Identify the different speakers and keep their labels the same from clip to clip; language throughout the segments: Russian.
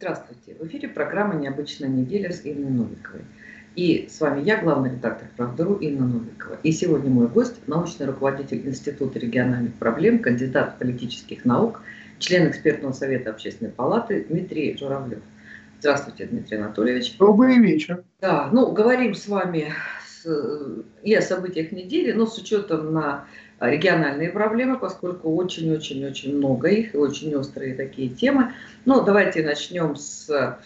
Speaker 1: Здравствуйте. В эфире программа «Необычная неделя» с Инной Новиковой. И с вами я, главный редактор «Правдару» Инна Новикова. И сегодня мой гость – научный руководитель Института региональных проблем, кандидат политических наук, член экспертного совета Общественной палаты Дмитрий Журавлев. Здравствуйте, Дмитрий Анатольевич.
Speaker 2: Добрый вечер.
Speaker 1: Да, ну, говорим с вами с, и о событиях недели, но с учетом на региональные проблемы, поскольку очень-очень-очень много их, и очень острые такие темы. Ну, давайте начнем с,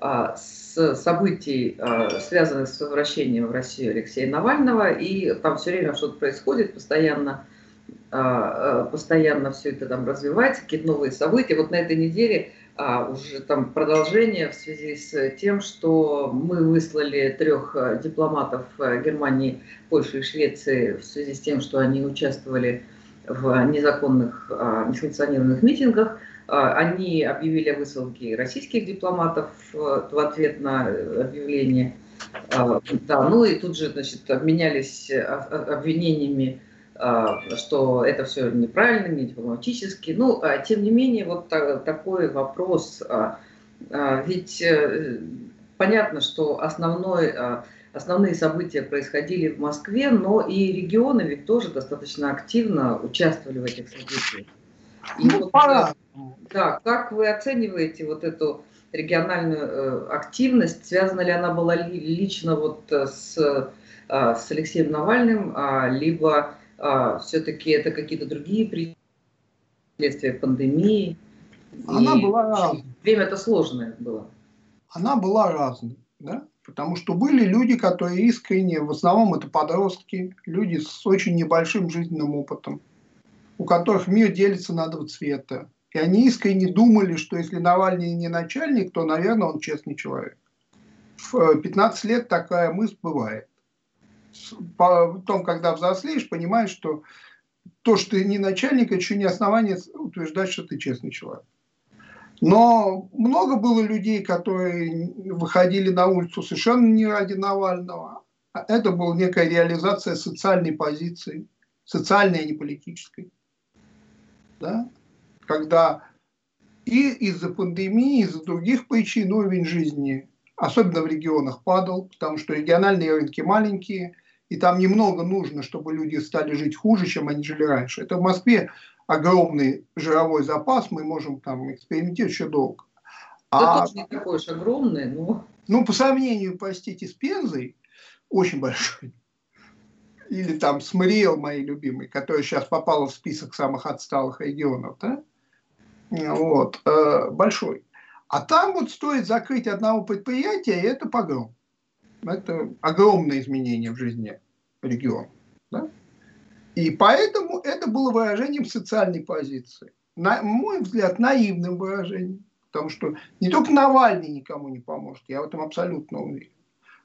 Speaker 1: а, с событий, а, связанных с возвращением в Россию Алексея Навального. И там все время что-то происходит, постоянно, постоянно все это там развивается, какие-то новые события. Вот на этой неделе а, уже там продолжение в связи с тем, что мы выслали трех э, дипломатов э, Германии, Польши и Швеции в связи с тем, что они участвовали в незаконных, а, несанкционированных митингах. А, они объявили о высылке российских дипломатов в ответ на объявление. Да, ну и тут же, значит, обменялись обвинениями что это все неправильно, не дипломатически. Ну, а, тем не менее, вот такой вопрос. А, ведь э, понятно, что основной, основные события происходили в Москве, но и регионы ведь тоже достаточно активно участвовали в этих событиях. И ну, вот, пора. Да, как вы оцениваете вот эту региональную э, активность? Связана ли она была лично вот с, с Алексеем Навальным, либо а, все-таки это какие-то другие следствия пандемии.
Speaker 2: Она была разной.
Speaker 1: Время-то сложное было.
Speaker 2: Она была разной, да? Потому что были люди, которые искренне, в основном это подростки, люди с очень небольшим жизненным опытом, у которых мир делится на два цвета. И они искренне думали, что если Навальный не начальник, то, наверное, он честный человек. В 15 лет такая мысль бывает потом, когда взрослеешь, понимаешь, что то, что ты не начальник, еще не основание утверждать, что ты честный человек. Но много было людей, которые выходили на улицу совершенно не ради Навального. Это была некая реализация социальной позиции, социальной, а не политической. Да? Когда и из-за пандемии, из-за других причин уровень жизни, особенно в регионах, падал, потому что региональные рынки маленькие, и там немного нужно, чтобы люди стали жить хуже, чем они жили раньше. Это в Москве огромный жировой запас, мы можем там экспериментировать еще долго.
Speaker 1: А, тоже не такой уж огромный, но...
Speaker 2: Ну, по сравнению, простите, с Пензой, очень большой. Или там с Мариэл, моей любимой, которая сейчас попала в список самых отсталых регионов, да? Вот, э, большой. А там вот стоит закрыть одного предприятия, и это погром это огромное изменение в жизни региона. Да? И поэтому это было выражением социальной позиции. На мой взгляд, наивным выражением. Потому что не только Навальный никому не поможет, я в этом абсолютно уверен.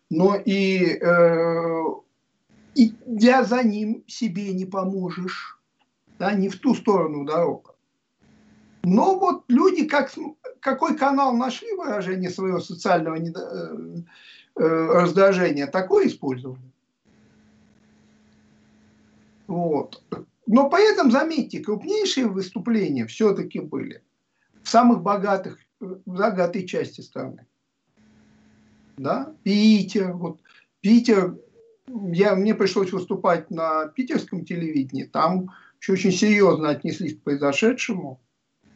Speaker 2: Но и, э, я за ним себе не поможешь. Да, не в ту сторону дорога. Но вот люди как, какой канал нашли выражение своего социального недо, Э, раздражение такое использовали. Вот. Но при этом, заметьте, крупнейшие выступления все-таки были в самых богатых, в богатой части страны. Да? Питер, вот Питер, я, мне пришлось выступать на питерском телевидении, там еще очень серьезно отнеслись к произошедшему,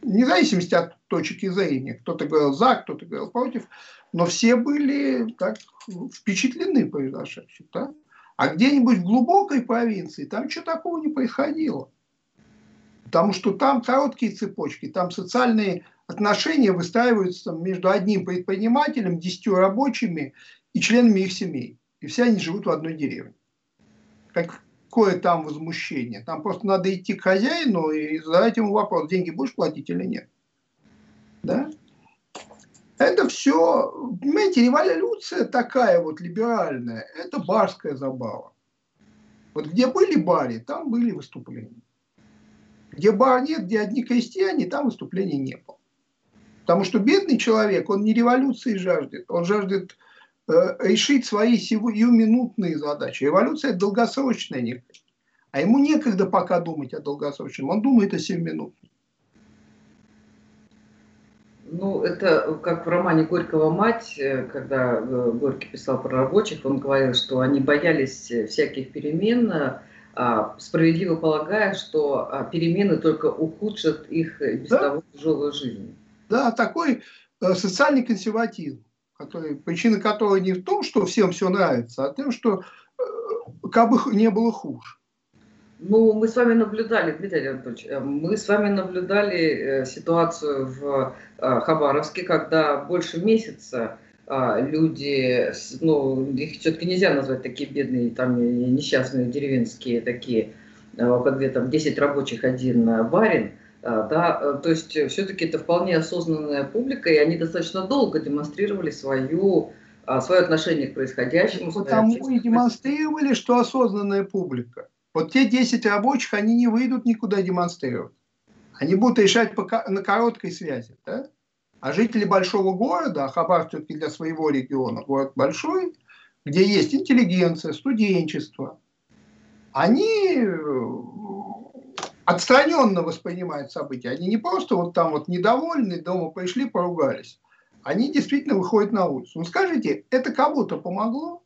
Speaker 2: вне зависимости от точки зрения. Кто-то говорил за, кто-то говорил против но все были так впечатлены произошедшим. Да? А где-нибудь в глубокой провинции там ничего такого не происходило. Потому что там короткие цепочки, там социальные отношения выстраиваются между одним предпринимателем, десятью рабочими и членами их семей. И все они живут в одной деревне. Какое там возмущение? Там просто надо идти к хозяину и задать ему вопрос, деньги будешь платить или нет. Да? Это все, понимаете, революция такая вот либеральная, это барская забава. Вот где были бары, там были выступления. Где бар нет, где одни крестьяне, там выступлений не было. Потому что бедный человек, он не революции жаждет, он жаждет э, решить свои сиюминутные задачи. Революция – это долгосрочная некая. А ему некогда пока думать о долгосрочном, он думает о сиюминутном.
Speaker 1: Ну, это как в романе Горького «Мать», э, когда э, Горький писал про рабочих, он говорил, что они боялись всяких перемен, а, справедливо полагая, что а, перемены только ухудшат их без да? того тяжелую жизнь.
Speaker 2: Да, такой э, социальный консерватизм, который, причина которого не в том, что всем все нравится, а в том, что как бы не было хуже.
Speaker 1: Ну, мы с вами наблюдали, Дмитрий Анатольевич, э, мы с вами наблюдали э, ситуацию в э, Хабаровске, когда больше месяца люди, ну, их все-таки нельзя назвать такие бедные, там, несчастные деревенские такие, где там 10 рабочих, один барин, да, то есть все-таки это вполне осознанная публика, и они достаточно долго демонстрировали свою, свое отношение к происходящему.
Speaker 2: Потому и демонстрировали, что осознанная публика. Вот те 10 рабочих, они не выйдут никуда демонстрировать. Они будут решать на короткой связи. Да? А жители большого города, а Хабар все-таки для своего региона, город большой, где есть интеллигенция, студенчество, они э, отстраненно воспринимают события. Они не просто вот там вот недовольны, дома пришли, поругались. Они действительно выходят на улицу. Ну скажите, это кому-то помогло?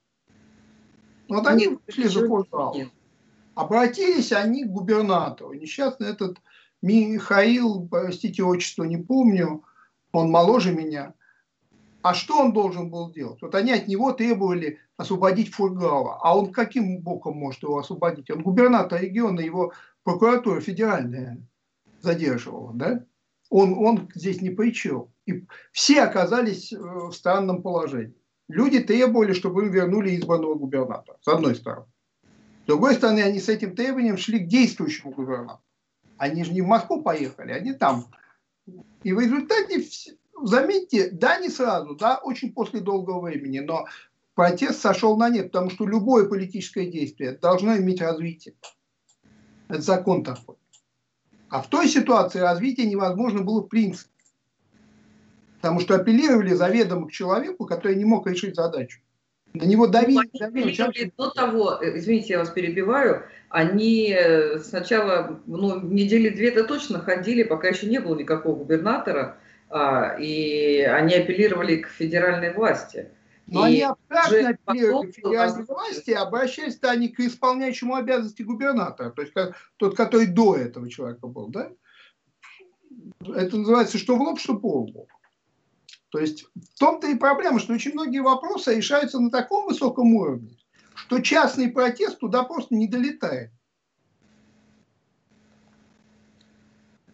Speaker 2: Вот они вышли за портал. Обратились они к губернатору. Несчастный этот Михаил, простите, отчество не помню, он моложе меня. А что он должен был делать? Вот они от него требовали освободить Фургала. А он каким боком может его освободить? Он губернатор региона, его прокуратура федеральная задерживала, да? Он, он здесь ни при. И все оказались э, в странном положении. Люди требовали, чтобы им вернули избранного губернатора, с одной стороны. С другой стороны, они с этим требованием шли к действующему губернатору. Они же не в Москву поехали, они там. И в результате, заметьте, да, не сразу, да, очень после долгого времени, но протест сошел на нет, потому что любое политическое действие должно иметь развитие. Это закон такой. А в той ситуации развитие невозможно было в принципе. Потому что апеллировали заведомо к человеку, который не мог решить задачу. На него давили, ну, давили.
Speaker 1: давили до того, э, извините, я вас перебиваю, они э, сначала, ну, недели две это точно ходили, пока еще не было никакого губернатора, а, и они апеллировали к федеральной власти.
Speaker 2: Но и они абстрактно апеллировали к федеральной власти, обращаясь-то они к исполняющему обязанности губернатора, то есть тот, который до этого человека был, да? Это называется что в лоб, что по лбу. То есть в том-то и проблема, что очень многие вопросы решаются на таком высоком уровне, что частный протест туда просто не долетает.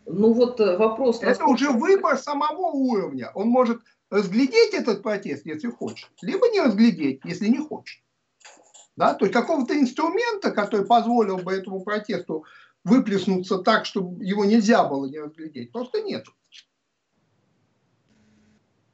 Speaker 1: Ну вот э, вопрос...
Speaker 2: Это уже выбор самого уровня. Он может разглядеть этот протест, если хочет, либо не разглядеть, если не хочет. Да? То есть какого-то инструмента, который позволил бы этому протесту выплеснуться так, чтобы его нельзя было не разглядеть, просто нет.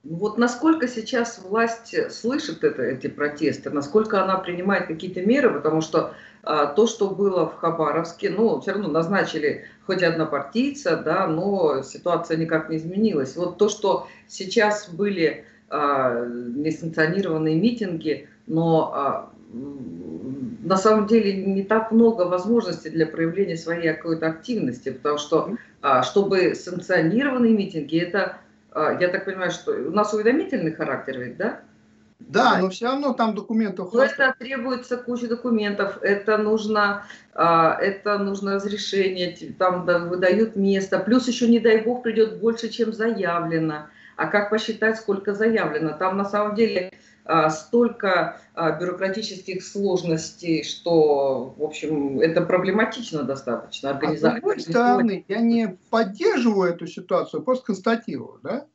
Speaker 1: Вот насколько сейчас власть слышит это, эти протесты, насколько она принимает какие-то меры, потому что а, то, что было в Хабаровске, ну, все равно назначили хоть однопартийца, да, но ситуация никак не изменилась. Вот то, что сейчас были а, несанкционированные митинги, но а, на самом деле не так много возможностей для проявления своей какой-то активности, потому что а, чтобы санкционированные митинги, это я так понимаю, что у нас уведомительный характер ведь, да?
Speaker 2: Да, но все равно там документов.
Speaker 1: Но это требуется куча документов, это нужно, а, это нужно разрешение, там выдают место, плюс еще, не дай бог, придет больше, чем заявлено. А как посчитать, сколько заявлено? Там на самом деле а, столько а, бюрократических сложностей, что, в общем, это проблематично достаточно.
Speaker 2: А с другой стороны, я не поддерживаю эту ситуацию, просто констатирую. Да?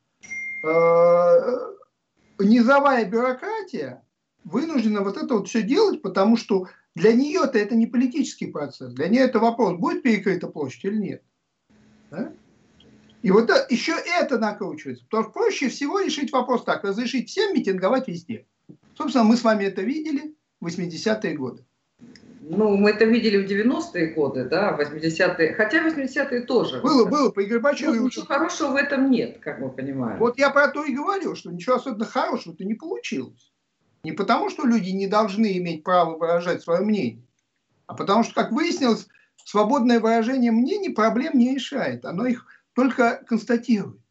Speaker 2: Низовая бюрократия вынуждена вот это вот все делать, потому что для нее-то это не политический процесс. Для нее это вопрос, будет перекрыта площадь или нет. Да? И вот еще это накручивается. Потому что проще всего решить вопрос так, разрешить всем митинговать везде. Собственно, мы с вами это видели в 80-е годы.
Speaker 1: Ну, мы это видели в 90-е годы, да, 80-е, хотя 80-е тоже.
Speaker 2: Было, было, при Горбачеве.
Speaker 1: Ну, ничего хорошего в этом нет, как мы понимаем.
Speaker 2: Вот я про то и говорю, что ничего особенно хорошего-то не получилось. Не потому, что люди не должны иметь право выражать свое мнение, а потому что, как выяснилось, свободное выражение мнений проблем не решает. Оно их только констатирует.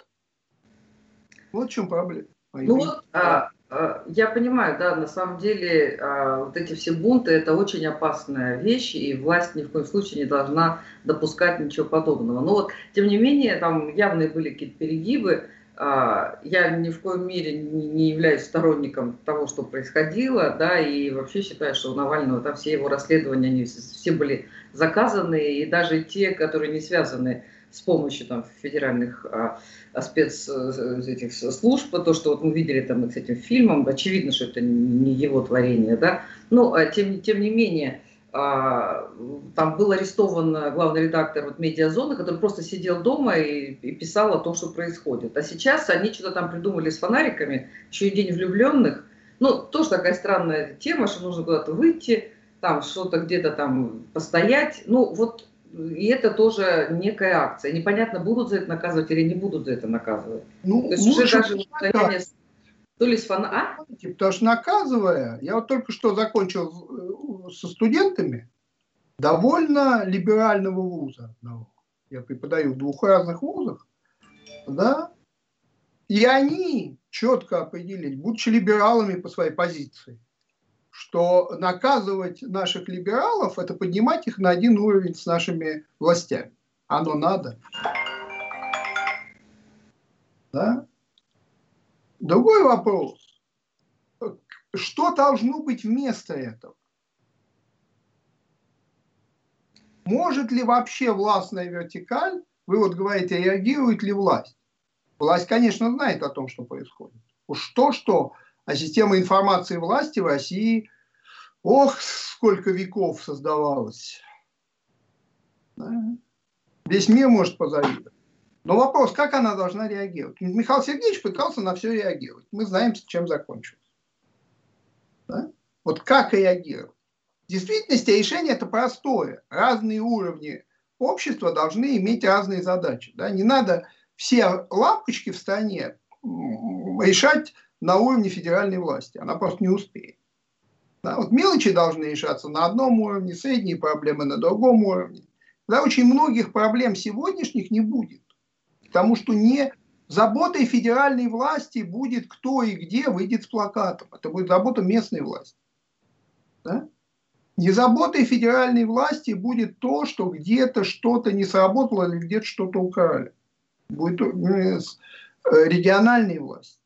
Speaker 2: Вот в чем проблема.
Speaker 1: Ну вот, а, а, я понимаю, да, на самом деле а, вот эти все бунты это очень опасная вещь, и власть ни в коем случае не должна допускать ничего подобного. Но вот, тем не менее, там явные были какие-то перегибы. А, я ни в коем мере не являюсь сторонником того, что происходило, да, и вообще считаю, что у Навального там все его расследования, они все были заказаны, и даже те, которые не связаны с помощью там, федеральных а, а спец э, этих служб, то, что вот мы видели там с этим фильмом, очевидно, что это не его творение, да, но а, тем, тем не менее, а, там был арестован главный редактор вот медиазоны, который просто сидел дома и, и писал о том, что происходит. А сейчас они что-то там придумали с фонариками, еще и день влюбленных. Ну, тоже такая странная тема, что нужно куда-то выйти, там что-то где-то там постоять. Ну, вот и это тоже некая акция. Непонятно, будут за это наказывать или не будут за это наказывать. Ну, То есть уже даже состояние...
Speaker 2: То ли с фан... а? Потому что наказывая, я вот только что закончил э, со студентами довольно либерального вуза Я преподаю в двух разных вузах. Да? И они четко определились, будучи либералами по своей позиции, что наказывать наших либералов – это поднимать их на один уровень с нашими властями. Оно надо. Да? Другой вопрос. Что должно быть вместо этого? Может ли вообще властная вертикаль, вы вот говорите, реагирует ли власть? Власть, конечно, знает о том, что происходит. Уж то-что, а система информации власти в России, ох, сколько веков создавалось. Да? Весь мир может позавидовать. Но вопрос, как она должна реагировать? Михаил Сергеевич пытался на все реагировать. Мы знаем, чем закончилось. Да? Вот как реагировать? В действительности решение это простое. Разные уровни общества должны иметь разные задачи. Да? Не надо все лампочки в стране решать на уровне федеральной власти. Она просто не успеет. Да, вот мелочи должны решаться на одном уровне, средние проблемы на другом уровне. Да, очень многих проблем сегодняшних не будет. Потому что не заботой федеральной власти будет кто и где выйдет с плакатом. Это будет забота местной власти. Да? Не заботой федеральной власти будет то, что где-то что-то не сработало или где-то что-то украли. Будет э, региональной власти.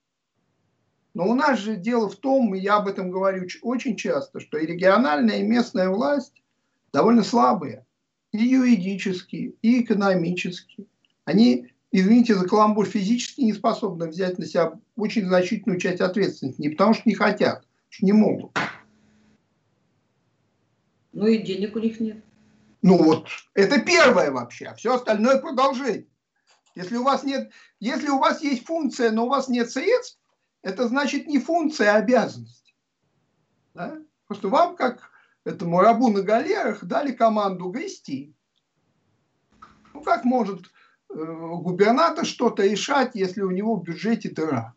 Speaker 2: Но у нас же дело в том, и я об этом говорю очень часто, что и региональная, и местная власть довольно слабые. И юридически, и экономически. Они, извините за каламбур, физически не способны взять на себя очень значительную часть ответственности. Не потому что не хотят, что не могут.
Speaker 1: Ну и денег у них нет.
Speaker 2: Ну вот, это первое вообще, а все остальное продолжение. Если у вас нет, если у вас есть функция, но у вас нет средств, это значит не функция, а обязанность. Да? Просто вам, как этому рабу на галерах, дали команду грести. Ну, как может э, губернатор что-то решать, если у него в бюджете дыра?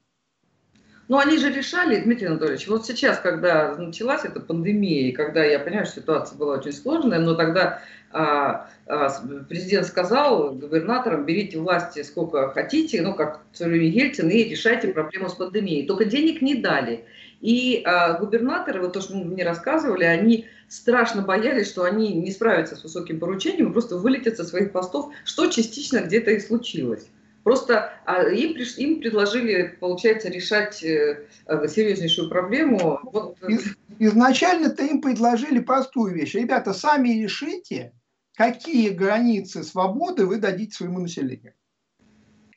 Speaker 1: Ну, они же решали, Дмитрий Анатольевич, вот сейчас, когда началась эта пандемия, и когда я понимаю, что ситуация была очень сложная, но тогда а, а, президент сказал губернаторам, берите власти сколько хотите, ну, как время Ельцин, и решайте проблему с пандемией. Только денег не дали. И а, губернаторы, вот то, что мне рассказывали, они страшно боялись, что они не справятся с высоким поручением, просто вылетят со своих постов, что частично где-то и случилось. Просто а, им, им предложили, получается, решать э, э, серьезнейшую проблему. Вот.
Speaker 2: Изначально-то им предложили простую вещь. Ребята, сами решите, какие границы свободы вы дадите своему населению.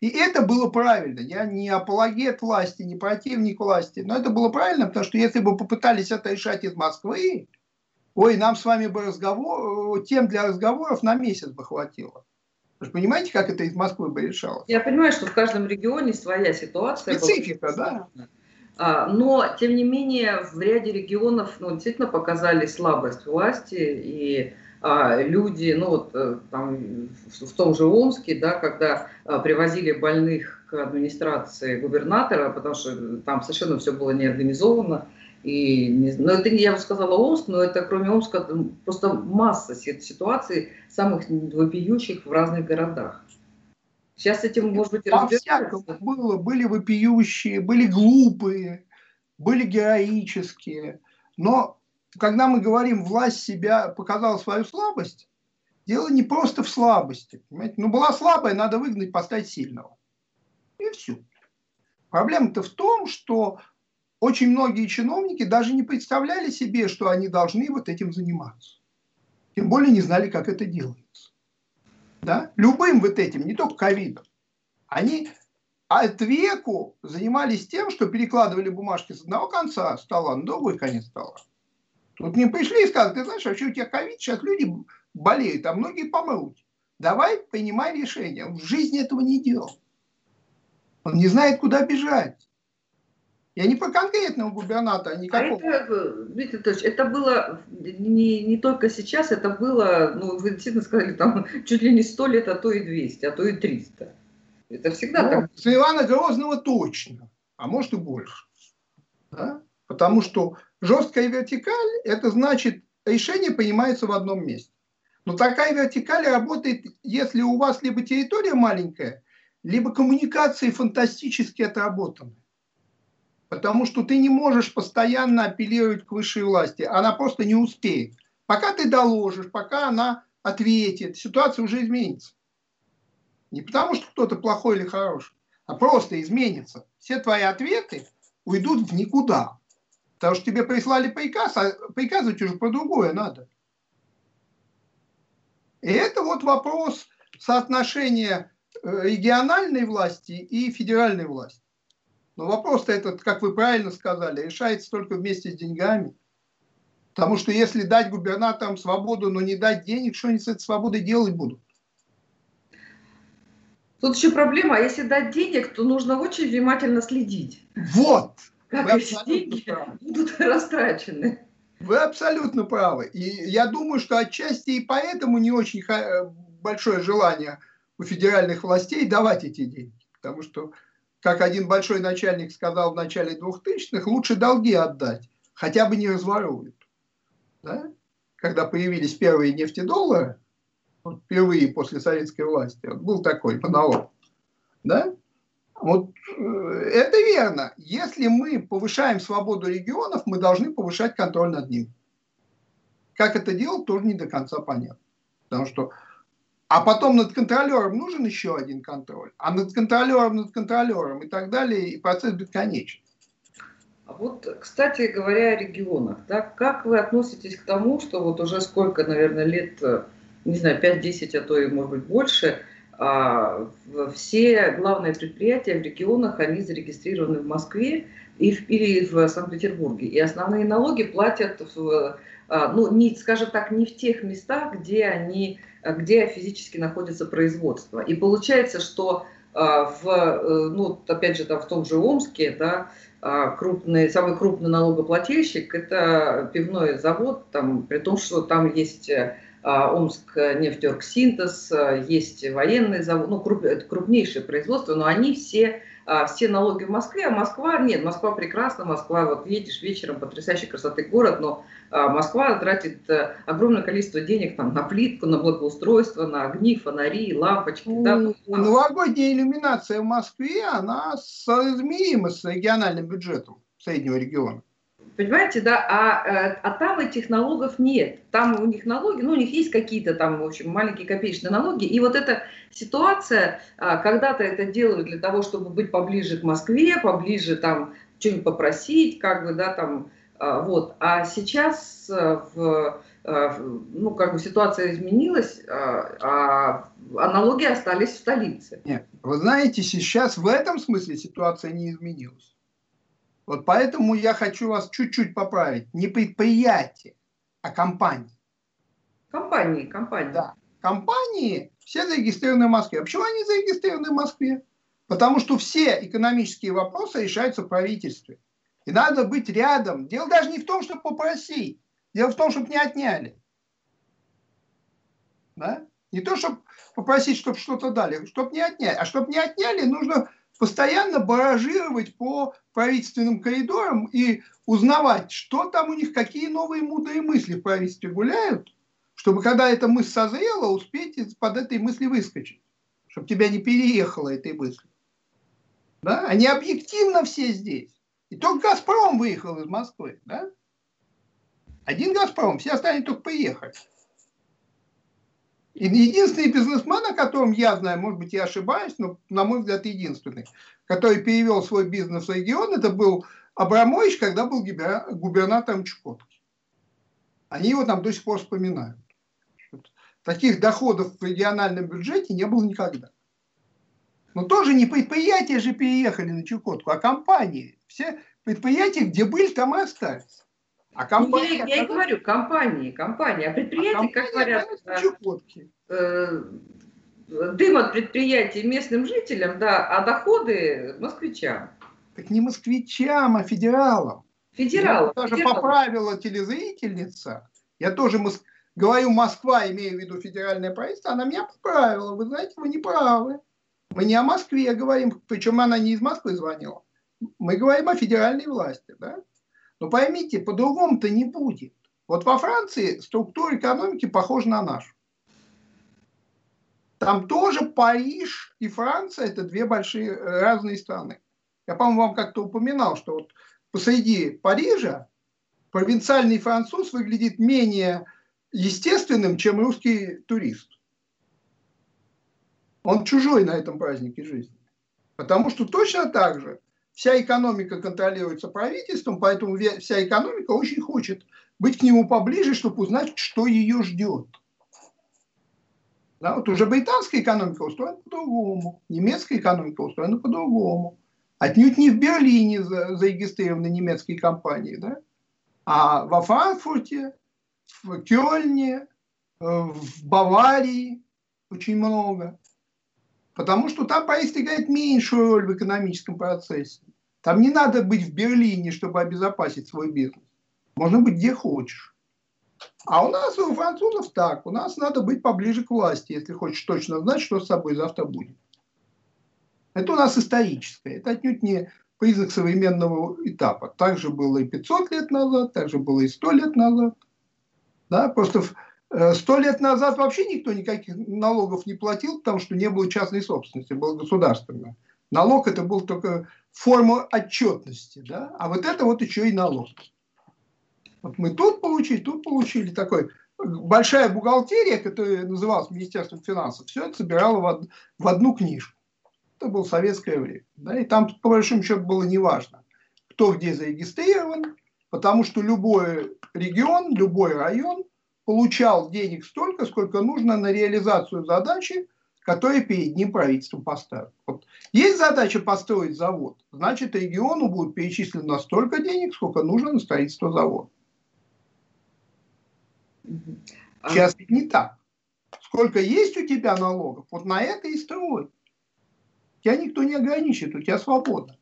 Speaker 2: И это было правильно. Я не апологет власти, не противник власти. Но это было правильно, потому что если бы попытались это решать из Москвы, ой, нам с вами бы разговор, э, тем для разговоров на месяц бы хватило. Вы же понимаете, как это из Москвы бы решалось?
Speaker 1: Я понимаю, что в каждом регионе своя ситуация.
Speaker 2: Специфика, да.
Speaker 1: А, но, тем не менее, в ряде регионов ну, действительно показали слабость власти, и а, люди, ну вот э, там, в том же Омске, да, когда а, привозили больных к администрации губернатора, потому что там совершенно все было не и, ну, это я бы сказала Омск, но это кроме Омска просто масса ситуаций самых вопиющих в разных городах. Сейчас этим, может быть, и
Speaker 2: было. Были вопиющие, были глупые, были героические. Но когда мы говорим, власть себя показала свою слабость, дело не просто в слабости. Понимаете? Ну, была слабая, надо выгнать, поставить сильного. И все. Проблема-то в том, что очень многие чиновники даже не представляли себе, что они должны вот этим заниматься. Тем более не знали, как это делается. Да? Любым вот этим, не только ковидом. Они от веку занимались тем, что перекладывали бумажки с одного конца стола на другой конец стола. Тут не пришли и сказали, ты знаешь, вообще у тебя ковид, сейчас люди болеют, а многие помрут. Давай принимай решение. Он в жизни этого не делал. Он не знает, куда бежать. Я не по конкретному губернатора, а никакого. А
Speaker 1: это, Дмитрий Анатольевич, это было не, не только сейчас, это было, ну, вы действительно сказали, там чуть ли не сто лет, а то и 200, а то и 300. Это всегда ну, так.
Speaker 2: С Ивана Грозного точно, а может и больше. Да? Потому что жесткая вертикаль, это значит, решение принимается в одном месте. Но такая вертикаль работает, если у вас либо территория маленькая, либо коммуникации фантастически отработаны. Потому что ты не можешь постоянно апеллировать к высшей власти. Она просто не успеет. Пока ты доложишь, пока она ответит, ситуация уже изменится. Не потому, что кто-то плохой или хороший, а просто изменится. Все твои ответы уйдут в никуда. Потому что тебе прислали приказ, а приказывать уже по другое надо. И это вот вопрос соотношения э, региональной власти и федеральной власти. Но вопрос-то этот, как вы правильно сказали, решается только вместе с деньгами. Потому что если дать губернаторам свободу, но не дать денег, что они с этой свободой делать будут?
Speaker 1: Тут еще проблема, а если дать денег, то нужно очень внимательно следить.
Speaker 2: Вот!
Speaker 1: Как эти деньги правы. будут растрачены.
Speaker 2: Вы абсолютно правы. И я думаю, что отчасти и поэтому не очень большое желание у федеральных властей давать эти деньги. Потому что как один большой начальник сказал в начале 2000-х, лучше долги отдать, хотя бы не разворуют. Да? Когда появились первые нефтедоллары, вот впервые после советской власти, вот был такой монолог. Да? Вот э, это верно. Если мы повышаем свободу регионов, мы должны повышать контроль над ним. Как это делать, тоже не до конца понятно. Потому что а потом над контролером нужен еще один контроль, а над контролером, над контролером и так далее, и процесс бесконечен.
Speaker 1: А вот, кстати говоря, о регионах, да, как вы относитесь к тому, что вот уже сколько, наверное, лет, не знаю, 5-10, а то и, может быть, больше, а, все главные предприятия в регионах, они зарегистрированы в Москве и в, или в Санкт-Петербурге. И основные налоги платят, в, а, ну, не, скажем так, не в тех местах, где они где физически находится производство. И получается, что а, в, э, ну, опять же, там, в том же Омске, да, а, крупный, самый крупный налогоплательщик – это пивной завод, там, при том, что там есть а, Омск нефтеоргсинтез, есть военный завод, ну, круп, крупнейшее производство, но они все а, все налоги в Москве, а Москва, нет, Москва прекрасна, Москва, вот едешь вечером, потрясающей красоты город, но а, Москва тратит а, огромное количество денег там, на плитку, на благоустройство, на огни, фонари, лампочки. Ну, да.
Speaker 2: Новогодняя иллюминация в Москве, она соизмерима с региональным бюджетом среднего региона.
Speaker 1: Понимаете, да, а, э, а там этих налогов нет. Там у них налоги, ну, у них есть какие-то там, в общем, маленькие копеечные налоги. И вот эта ситуация, а, когда-то это делают для того, чтобы быть поближе к Москве, поближе там что-нибудь попросить, как бы, да, там, а, вот. А сейчас э, в, э, ну, как бы ситуация изменилась, а, а налоги остались в столице.
Speaker 2: Нет, вы знаете, сейчас в этом смысле ситуация не изменилась. Вот поэтому я хочу вас чуть-чуть поправить. Не предприятие, а компании.
Speaker 1: Компании, компании.
Speaker 2: Да. Компании все зарегистрированы в Москве. А почему они зарегистрированы в Москве? Потому что все экономические вопросы решаются в правительстве. И надо быть рядом. Дело даже не в том, чтобы попросить. Дело в том, чтобы не отняли. Да? Не то, чтобы попросить, чтобы что-то дали, чтобы не отняли. А чтобы не отняли, нужно постоянно баражировать по правительственным коридорам и узнавать, что там у них, какие новые мудрые мысли в правительстве гуляют, чтобы когда эта мысль созрела, успеть под этой мысли выскочить. чтобы тебя не переехало этой мыслью. Да? Они объективно все здесь. И только «Газпром» выехал из Москвы. Да? Один «Газпром», все остальные только приехали. Единственный бизнесмен, о котором я знаю, может быть, я ошибаюсь, но, на мой взгляд, единственный, который перевел свой бизнес в регион, это был Абрамович, когда был губернатором Чукотки. Они его там до сих пор вспоминают. Таких доходов в региональном бюджете не было никогда. Но тоже не предприятия же переехали на Чукотку, а компании. Все предприятия, где были, там и остались.
Speaker 1: А компания, я, я и говорю, компании, компании. А предприятия, а как говорят, э, дым от предприятий местным жителям, да, а доходы москвичам.
Speaker 2: Так не москвичам, а федералам.
Speaker 1: Федералам.
Speaker 2: Я даже федералам. поправила телезрительница. Я тоже мос... говорю Москва, имею в виду федеральное правительство, она меня поправила. Вы знаете, вы не правы. Мы не о Москве говорим, причем она не из Москвы звонила. Мы говорим о федеральной власти, да? Но поймите, по-другому-то не будет. Вот во Франции структура экономики похожа на нашу. Там тоже Париж и Франция – это две большие э, разные страны. Я, по-моему, вам как-то упоминал, что вот посреди Парижа провинциальный француз выглядит менее естественным, чем русский турист. Он чужой на этом празднике жизни. Потому что точно так же вся экономика контролируется правительством, поэтому вся экономика очень хочет быть к нему поближе, чтобы узнать, что ее ждет. Да, вот уже британская экономика устроена по-другому, немецкая экономика устроена по-другому. Отнюдь не в Берлине зарегистрированы немецкие компании, да? а во Франкфурте, в Кёльне, э, в Баварии очень много. Потому что там правительство играет меньшую роль в экономическом процессе. Там не надо быть в Берлине, чтобы обезопасить свой бизнес. Можно быть где хочешь. А у нас, у французов так. У нас надо быть поближе к власти, если хочешь точно знать, что с собой завтра будет. Это у нас историческое. Это отнюдь не признак современного этапа. Так же было и 500 лет назад, так же было и 100 лет назад. Да, просто Э, сто лет назад вообще никто никаких налогов не платил, потому что не было частной собственности, было государственное. Налог это был только форма отчетности, да? а вот это вот еще и налог. Вот мы тут получили, тут получили такой большая бухгалтерия, которая называлась Министерством финансов, все это собирало в, в одну книжку. Это было советское время. Да? И там, по большому счету, было неважно, кто где зарегистрирован, потому что любой регион, любой район – получал денег столько, сколько нужно на реализацию задачи, которые перед ним правительство поставило. Вот. Есть задача построить завод, значит региону будет перечислено столько денег, сколько нужно на строительство завода. Сейчас ведь не так. Сколько есть у тебя налогов, вот на это и строй. Тебя никто не ограничит, у тебя свобода.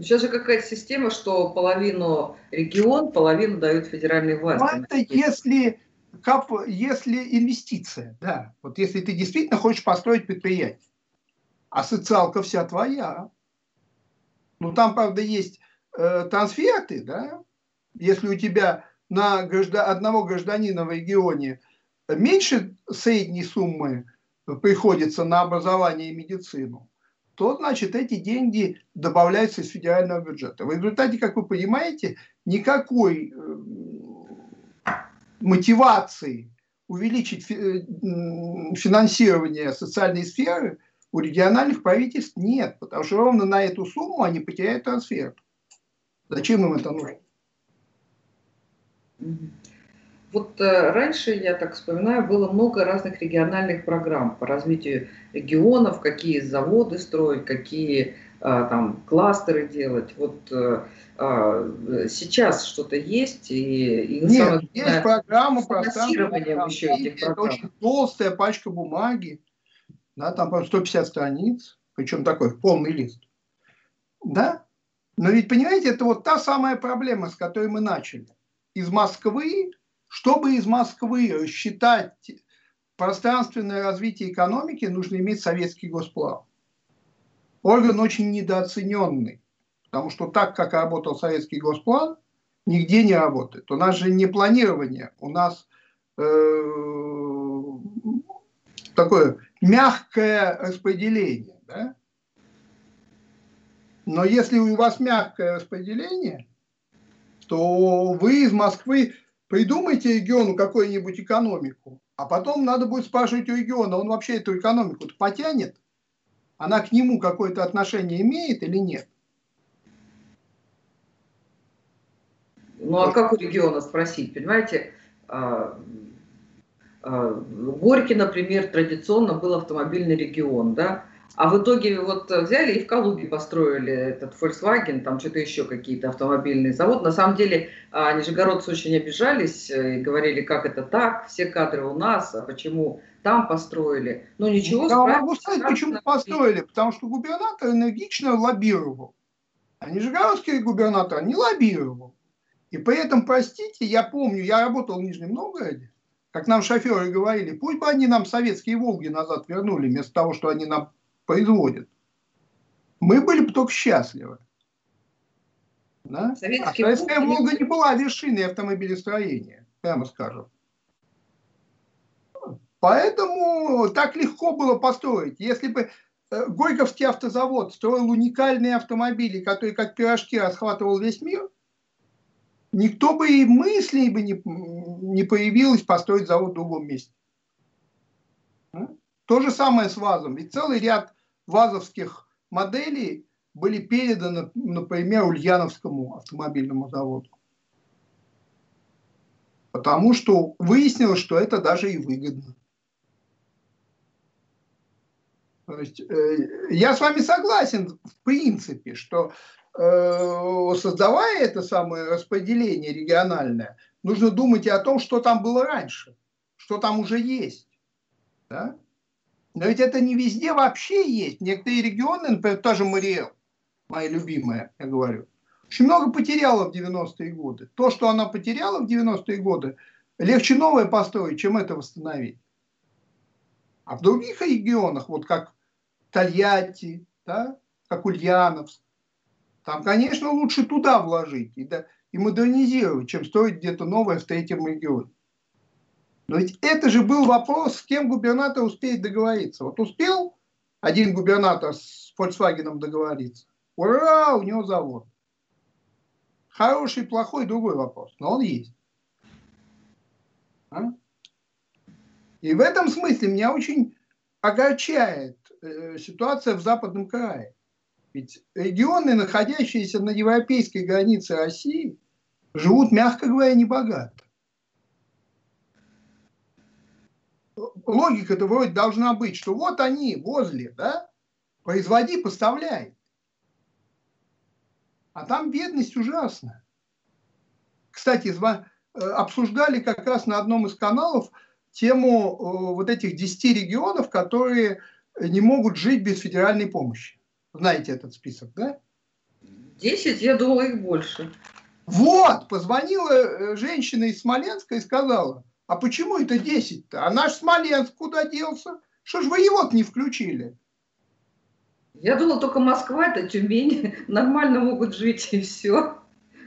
Speaker 1: Сейчас же какая-то система, что половину регион, половину дают федеральные власти.
Speaker 2: Ну, это если, кап, если инвестиция, да. Вот если ты действительно хочешь построить предприятие, а социалка вся твоя. Ну, там, правда, есть э, трансферты, да. Если у тебя на граждан, одного гражданина в регионе меньше средней суммы приходится на образование и медицину, то, значит, эти деньги добавляются из федерального бюджета. В результате, как вы понимаете, никакой э, мотивации увеличить э, финансирование социальной сферы у региональных правительств нет, потому что ровно на эту сумму они потеряют трансфер. Зачем им это нужно?
Speaker 1: Вот э, раньше, я так вспоминаю, было много разных региональных программ по развитию регионов, какие заводы строить, какие а, там кластеры делать. Вот а, сейчас что-то есть и,
Speaker 2: и Нет, самое, есть да, программа финансирование еще этих программ. Это очень толстая пачка бумаги, да, там по 150 страниц, причем такой полный лист. Да? Но ведь, понимаете, это вот та самая проблема, с которой мы начали. Из Москвы чтобы из Москвы считать пространственное развитие экономики, нужно иметь советский госплан. Орган очень недооцененный, потому что так, как работал советский госплан, нигде не работает. У нас же не планирование, у нас э, такое мягкое распределение. Да? Но если у вас мягкое распределение, то вы из Москвы придумайте региону какую-нибудь экономику, а потом надо будет спрашивать у региона, он вообще эту экономику потянет? Она к нему какое-то отношение имеет или нет?
Speaker 1: Ну а как у региона спросить, понимаете? А, а, Горький, например, традиционно был автомобильный регион, да? А в итоге вот взяли и в Калуге построили этот Volkswagen, там что-то еще какие-то автомобильные заводы. На самом деле а, нижегородцы очень обижались э, и говорили, как это так, все кадры у нас, а почему там построили. Ну ничего.
Speaker 2: Я могу сказать, почему построили, потому что губернатор энергично лоббировал. А нижегородский губернатор не лоббировал. И поэтому, простите, я помню, я работал в Нижнем Новгороде, как нам шоферы говорили, пусть бы они нам советские «Волги» назад вернули, вместо того, что они нам производит. Мы были бы только счастливы. Да? Советский а Советская Волга не была вершиной автомобилестроения, прямо скажем. Поэтому так легко было построить. Если бы э, Горьковский автозавод строил уникальные автомобили, которые как пирожки расхватывал весь мир, никто бы и мыслей бы не, не появилось построить завод в другом месте. То же самое с ВАЗом. Ведь целый ряд вазовских моделей были переданы, например, Ульяновскому автомобильному заводу. Потому что выяснилось, что это даже и выгодно. То есть, э, я с вами согласен в принципе, что э, создавая это самое распределение региональное, нужно думать и о том, что там было раньше, что там уже есть. Да? Но ведь это не везде вообще есть. Некоторые регионы, например, тоже Мариэл, моя любимая, я говорю, очень много потеряла в 90-е годы. То, что она потеряла в 90-е годы, легче новое построить, чем это восстановить. А в других регионах, вот как Тольятти, да, как Ульяновск, там, конечно, лучше туда вложить и, да, и модернизировать, чем строить где-то новое в третьем регионе. Но ведь это же был вопрос, с кем губернатор успеет договориться. Вот успел один губернатор с Volkswagen договориться. Ура, у него завод. Хороший, плохой, другой вопрос. Но он есть. А? И в этом смысле меня очень огорчает э, ситуация в Западном крае. Ведь регионы, находящиеся на европейской границе России, живут, мягко говоря, небогато. Логика-то вроде должна быть, что вот они возле, да, производи, поставляй. А там бедность ужасная. Кстати, э, обсуждали как раз на одном из каналов тему э, вот этих 10 регионов, которые не могут жить без федеральной помощи. Знаете этот список, да?
Speaker 1: 10, я думала, их больше.
Speaker 2: Вот, позвонила э, женщина из Смоленска и сказала, а почему это 10-то? А наш Смоленск куда делся? Что ж вы его не включили?
Speaker 1: Я думала, только Москва, это Тюмень, нормально могут жить и все.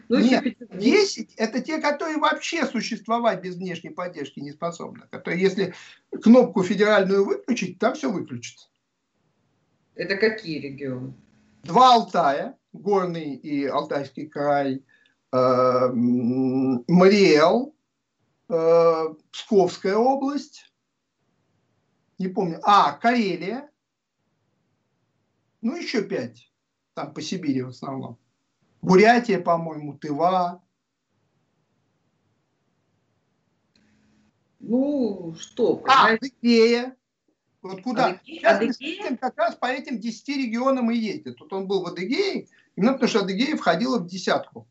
Speaker 2: Ну, Нет, 10 – это те, которые вообще существовать без внешней поддержки не способны. Которые, если кнопку федеральную выключить, там все выключится.
Speaker 1: Это какие регионы?
Speaker 2: Два Алтая, Горный и Алтайский край, э, Мариэл, э, Псковская область, не помню, а, Карелия, ну, еще пять, там по Сибири в основном. Бурятия, по-моему, Тыва.
Speaker 1: Ну, что?
Speaker 2: А, Адыгея. Вот куда? Адыгея? Сейчас как раз по этим 10 регионам и ездит. Тут он был в Адыгее, именно потому что Адыгея входила в десятку.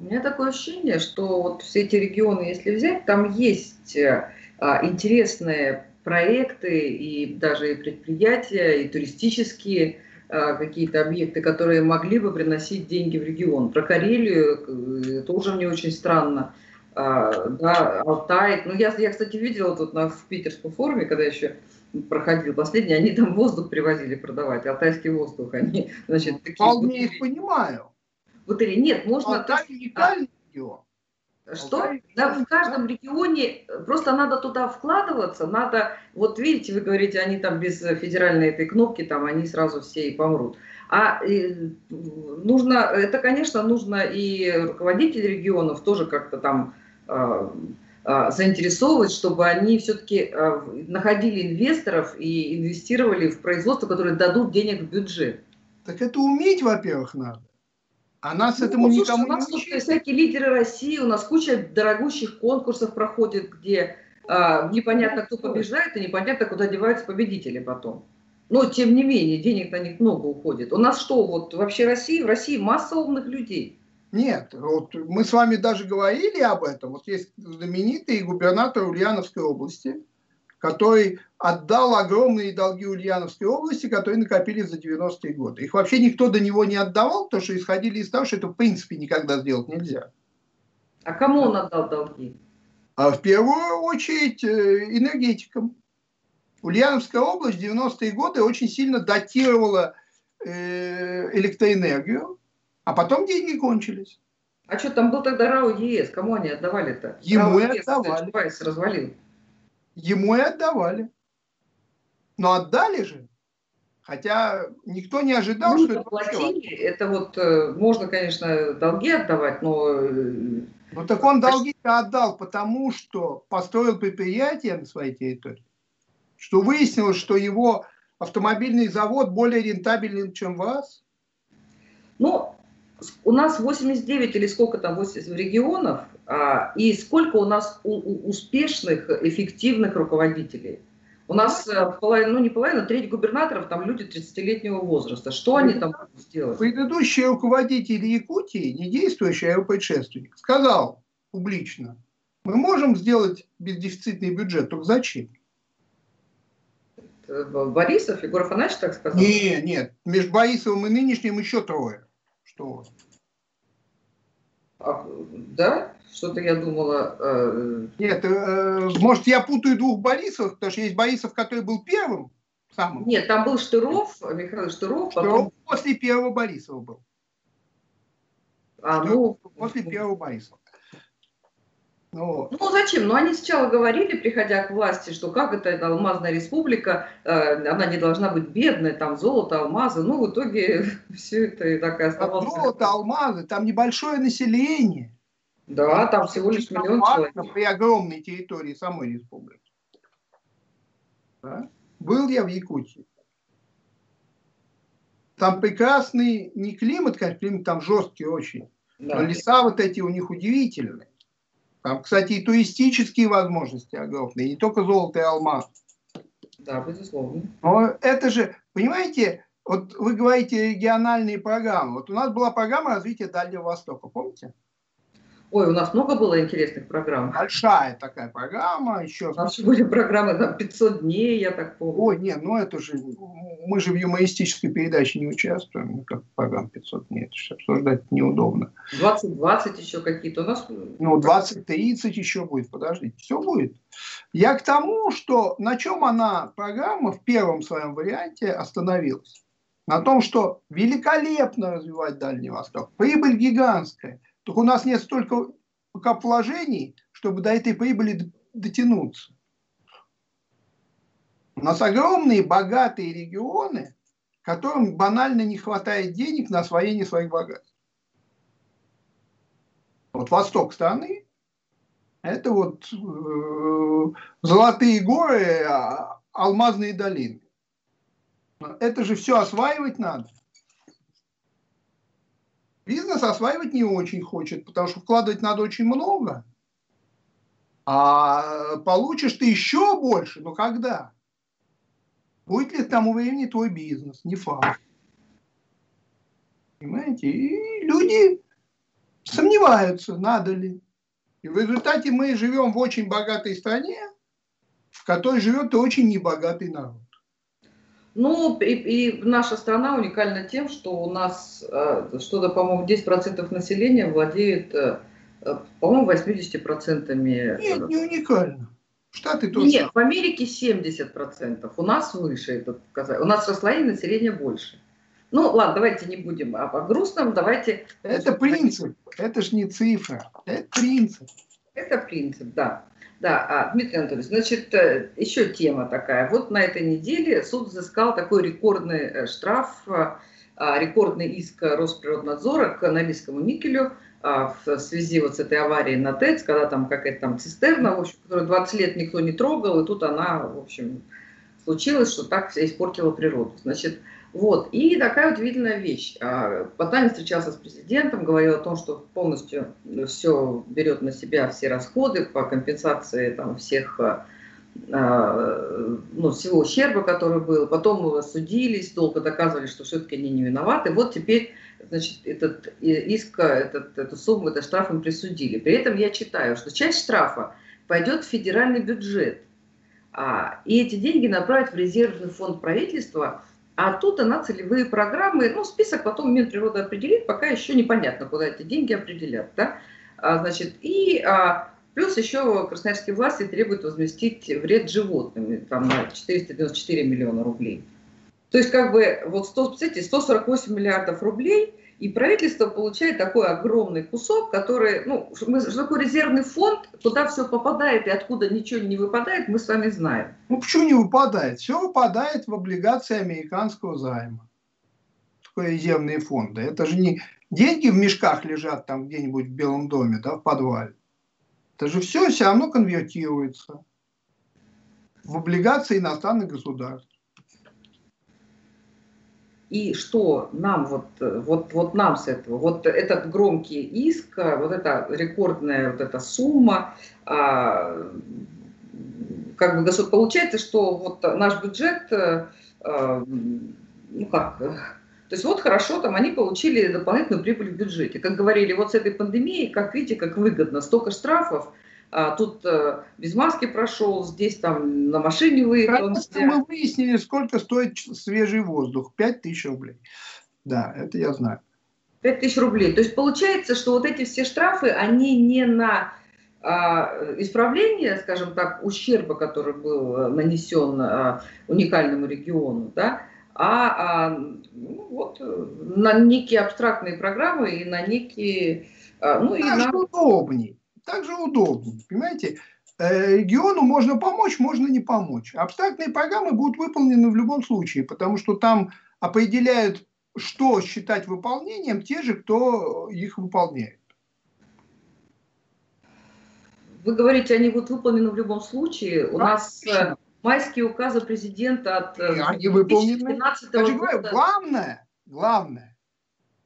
Speaker 1: У меня такое ощущение, что вот все эти регионы, если взять, там есть э, а, интересные проекты и даже и предприятия, и туристические а, какие-то объекты, которые могли бы приносить деньги в регион. Про Карелию тоже мне очень странно. А, да, Алтай. Ну, я, я, кстати, видела тут на, в питерском форуме, когда еще проходил последний, они там воздух привозили продавать, алтайский воздух. Они,
Speaker 2: значит, такие... Вполне их понимаю.
Speaker 1: Вот или нет, можно...
Speaker 2: Алтай уникальный регион.
Speaker 1: Что? Да, в каждом регионе просто надо туда вкладываться, надо, вот видите, вы говорите, они там без федеральной этой кнопки, там они сразу все и помрут. А и, нужно, это, конечно, нужно и руководители регионов тоже как-то там э, э, заинтересовывать, чтобы они все-таки э, находили инвесторов и инвестировали в производство, которые дадут денег в бюджет.
Speaker 2: Так это уметь, во-первых, надо. А нас ну, этому слушай, никому у нас
Speaker 1: не учат. всякие лидеры России, у нас куча дорогущих конкурсов проходит, где а, непонятно, кто побеждает, и непонятно, куда деваются победители потом. Но, тем не менее, денег на них много уходит. У нас что, вот вообще Россия, в России масса умных людей.
Speaker 2: Нет, вот мы с вами даже говорили об этом. Вот есть знаменитый губернатор Ульяновской области, который отдал огромные долги Ульяновской области, которые накопились за 90-е годы. Их вообще никто до него не отдавал, потому что исходили из того, что это в принципе никогда сделать нельзя.
Speaker 1: А кому он отдал долги?
Speaker 2: А в первую очередь э, энергетикам. Ульяновская область в 90-е годы очень сильно датировала э, электроэнергию, а потом деньги кончились.
Speaker 1: А что, там был тогда РАО ЕС, кому они отдавали-то?
Speaker 2: Ему РАО отдавали.
Speaker 1: Чубайс развалил.
Speaker 2: Ему и отдавали. Но отдали же. Хотя никто не ожидал, ну, что это
Speaker 1: платили, это вот э, можно, конечно, долги отдавать, но... Э,
Speaker 2: ну так он долги отдал, потому что построил предприятие на своей территории, что выяснилось, что его автомобильный завод более рентабельный, чем вас.
Speaker 1: Ну, у нас 89 или сколько там 80 регионов, а, и сколько у нас у, у успешных, эффективных руководителей. У нас э, половина, ну не половина, треть губернаторов там люди 30-летнего возраста. Что они там будут сделать?
Speaker 2: Предыдущий руководитель Якутии, не действующий, а его предшественник, сказал публично, мы можем сделать бездефицитный бюджет, только зачем?
Speaker 1: Борисов, Егор Афанасьевич так сказал?
Speaker 2: Нет, нет, между Борисовым и нынешним еще трое. Что?
Speaker 1: А, да? Что-то я думала...
Speaker 2: Э... Нет, э, может, я путаю двух Борисов, потому что есть Борисов, который был первым,
Speaker 1: самым. Нет, там был Штыров, Михаил Штыров.
Speaker 2: Штыров потом... после первого Борисова был. А, Штыров ну... После первого Борисова.
Speaker 1: Ну, ну зачем? Ну они сначала говорили, приходя к власти, что как это, это алмазная республика, э, она не должна быть бедной, там золото, алмазы. Ну в итоге все это и так и оставалось.
Speaker 2: Золото, алмазы, там небольшое население.
Speaker 1: Да, там всего лишь миллион человек.
Speaker 2: При огромной территории самой республики. Да? Был я в Якутии. Там прекрасный, не климат, конечно, климат там жесткий очень, да. но леса вот эти у них удивительные. Там, кстати, и туристические возможности огромные, не только золото и алмаз.
Speaker 1: Да, безусловно.
Speaker 2: Но это же, понимаете, вот вы говорите региональные программы. Вот у нас была программа развития Дальнего Востока, помните?
Speaker 1: Ой, у нас много было интересных программ.
Speaker 2: Большая такая программа. Еще...
Speaker 1: У нас были программы там 500 дней, я так помню.
Speaker 2: Ой, нет, ну это же... Мы же в юмористической передаче не участвуем. Ну, как программа 500 дней. Это же обсуждать неудобно.
Speaker 1: 20-20 еще какие-то у нас...
Speaker 2: Ну, 20-30 еще будет. Подождите, все будет. Я к тому, что на чем она, программа, в первом своем варианте остановилась. На том, что великолепно развивать Дальний Восток. Прибыль гигантская только у нас нет столько пока вложений, чтобы до этой прибыли дотянуться. У нас огромные богатые регионы, которым банально не хватает денег на освоение своих богатств. Вот восток страны – это вот э, золотые горы, а, алмазные долины. Это же все осваивать надо. Бизнес осваивать не очень хочет, потому что вкладывать надо очень много. А получишь ты еще больше, но когда? Будет ли к тому времени твой бизнес? Не факт. Понимаете? И люди сомневаются, надо ли. И в результате мы живем в очень богатой стране, в которой живет очень небогатый народ.
Speaker 1: Ну, и, и наша страна уникальна тем, что у нас э, что-то, по-моему, 10% населения владеет, э, э по-моему, 80%.
Speaker 2: Нет, не уникально.
Speaker 1: Штаты тоже. Нет, в Америке 70%. У нас выше этот показатель. У нас расслоение населения больше. Ну, ладно, давайте не будем о, о грустном, давайте...
Speaker 2: Это принцип, это ж не цифра, это принцип.
Speaker 1: Это принцип, да. Да, а, Дмитрий Анатольевич, значит, э, еще тема такая. Вот на этой неделе суд взыскал такой рекордный э, штраф, а, рекордный иск Росприроднадзора к Норильскому никелю а, в связи вот с этой аварией на ТЭЦ, когда там какая-то там цистерна, в общем, которую 20 лет никто не трогал, и тут она, в общем, случилось, что так испортила природу. Значит, вот. И такая удивительная вещь. А, Потанин встречался с президентом, говорил о том, что полностью все берет на себя все расходы по компенсации там, всех а, а, ну, всего ущерба, который был. Потом судились, долго доказывали, что все-таки они не виноваты. Вот теперь значит, этот иск, этот, эту сумму, этот штраф им присудили. При этом я читаю, что часть штрафа пойдет в федеральный бюджет. А, и эти деньги направят в резервный фонд правительства – а тут она целевые программы, ну, список потом Минприрода определит, пока еще непонятно, куда эти деньги определят, да. А, значит, и а, плюс еще красноярские власти требуют возместить вред животным, там на 494 миллиона рублей. То есть, как бы, вот 100, представляете, 148 миллиардов рублей – и правительство получает такой огромный кусок, который, ну, что такое резервный фонд, куда все попадает и откуда ничего не выпадает, мы с вами знаем.
Speaker 2: Ну, почему не выпадает? Все выпадает в облигации американского займа. Такое резервные фонды. Это же не деньги в мешках лежат там где-нибудь в Белом доме, да, в подвале. Это же все все равно конвертируется в облигации иностранных государств.
Speaker 1: И что нам вот, вот, вот нам с этого, вот этот громкий иск, вот эта рекордная вот эта сумма, а, как бы получается, что вот наш бюджет, а, ну как, то есть вот хорошо, там они получили дополнительную прибыль в бюджете. Как говорили, вот с этой пандемией, как видите, как выгодно, столько штрафов, а тут э, без маски прошел, здесь там на машине выехал.
Speaker 2: Мы выяснили, сколько стоит свежий воздух. 5 тысяч рублей. Да, это я знаю.
Speaker 1: 5 тысяч рублей. То есть получается, что вот эти все штрафы, они не на а, исправление, скажем так, ущерба, который был э, нанесен а, уникальному региону, да, а, а ну, вот, э, на некие абстрактные программы и на некие...
Speaker 2: А, ну, и на... удобней так же удобнее. Понимаете, э, региону можно помочь, можно не помочь. Абстрактные программы будут выполнены в любом случае, потому что там определяют, что считать выполнением те же, кто их выполняет.
Speaker 1: Вы говорите, они будут выполнены в любом случае. У нас э, майские указы президента от
Speaker 2: э, они 2012 года. Говорю, главное, главное,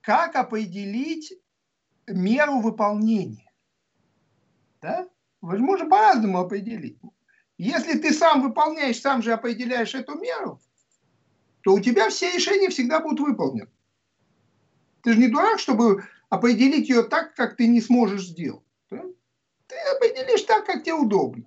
Speaker 2: как определить меру выполнения. Да? Можно по-разному определить. Если ты сам выполняешь, сам же определяешь эту меру, то у тебя все решения всегда будут выполнены. Ты же не дурак, чтобы определить ее так, как ты не сможешь сделать. Да? Ты определишь так, как тебе удобно.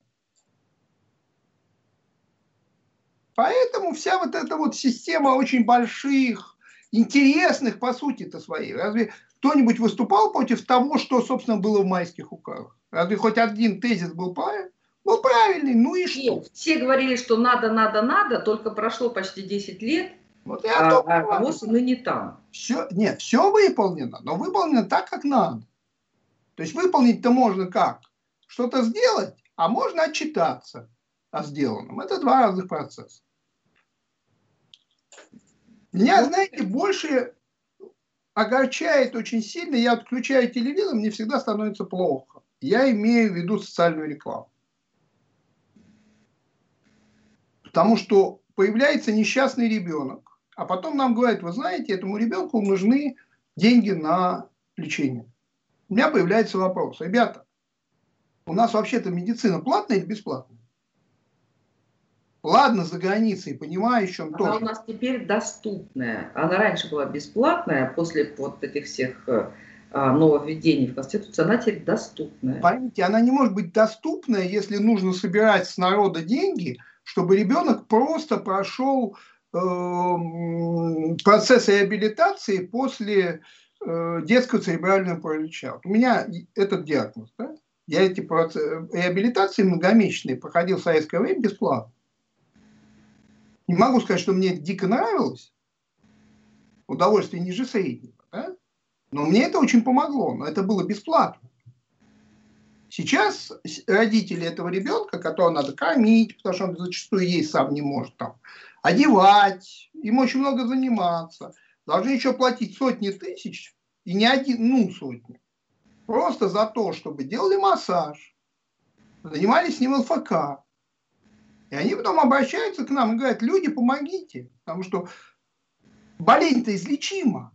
Speaker 2: Поэтому вся вот эта вот система очень больших, интересных по сути-то своей. Разве кто-нибудь выступал против того, что, собственно, было в майских указах? Разве хоть один тезис был правильный? Был правильный, ну и что? Нет,
Speaker 1: все говорили, что надо, надо, надо, только прошло почти 10 лет, вот я а, а, а вот мы не там.
Speaker 2: Все, нет, все выполнено, но выполнено так, как надо. То есть выполнить-то можно как? Что-то сделать, а можно отчитаться о сделанном. Это два разных процесса. Меня, знаете, больше огорчает очень сильно, я отключаю телевизор, мне всегда становится плохо. Я имею в виду социальную рекламу. Потому что появляется несчастный ребенок, а потом нам говорят, вы знаете, этому ребенку нужны деньги на лечение. У меня появляется вопрос, ребята, у нас вообще-то медицина платная или бесплатная? Ладно, за границей, понимаю, еще
Speaker 1: Она тоже. у нас теперь доступная. Она раньше была бесплатная, после вот этих всех э, а, нововведений в Конституции, она теперь доступная.
Speaker 2: Поймите, она не может быть доступная, если нужно собирать с народа деньги, чтобы ребенок просто прошел э, процесс реабилитации после э, детского церебрального паралича. У меня этот диагноз. Да? Я эти процессы, реабилитации многомесячные проходил в советское время бесплатно. Не могу сказать, что мне это дико нравилось. Удовольствие ниже среднего. Да? Но мне это очень помогло. Но это было бесплатно. Сейчас родители этого ребенка, которого надо кормить, потому что он зачастую есть сам не может, там, одевать, им очень много заниматься, должны еще платить сотни тысяч, и не один, ну, сотни, просто за то, чтобы делали массаж, занимались с ним ЛФК. И они потом обращаются к нам и говорят, люди, помогите, потому что болезнь-то излечима.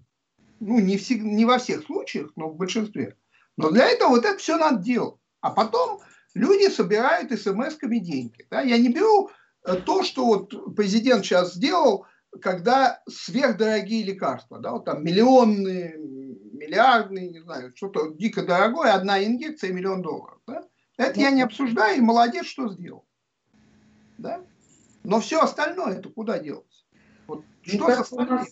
Speaker 2: Ну, не, всег, не во всех случаях, но в большинстве. Но для этого вот это все надо делать. А потом люди собирают смс-ками деньги. Да? Я не беру э, то, что вот президент сейчас сделал, когда сверхдорогие лекарства, да, вот там миллионные, миллиардные, не знаю, что-то дико дорогое, одна инъекция миллион долларов. Да? Это я не обсуждаю, и молодец, что сделал. Да? Но все остальное это куда делать? Вот что
Speaker 1: кажется, с остальным?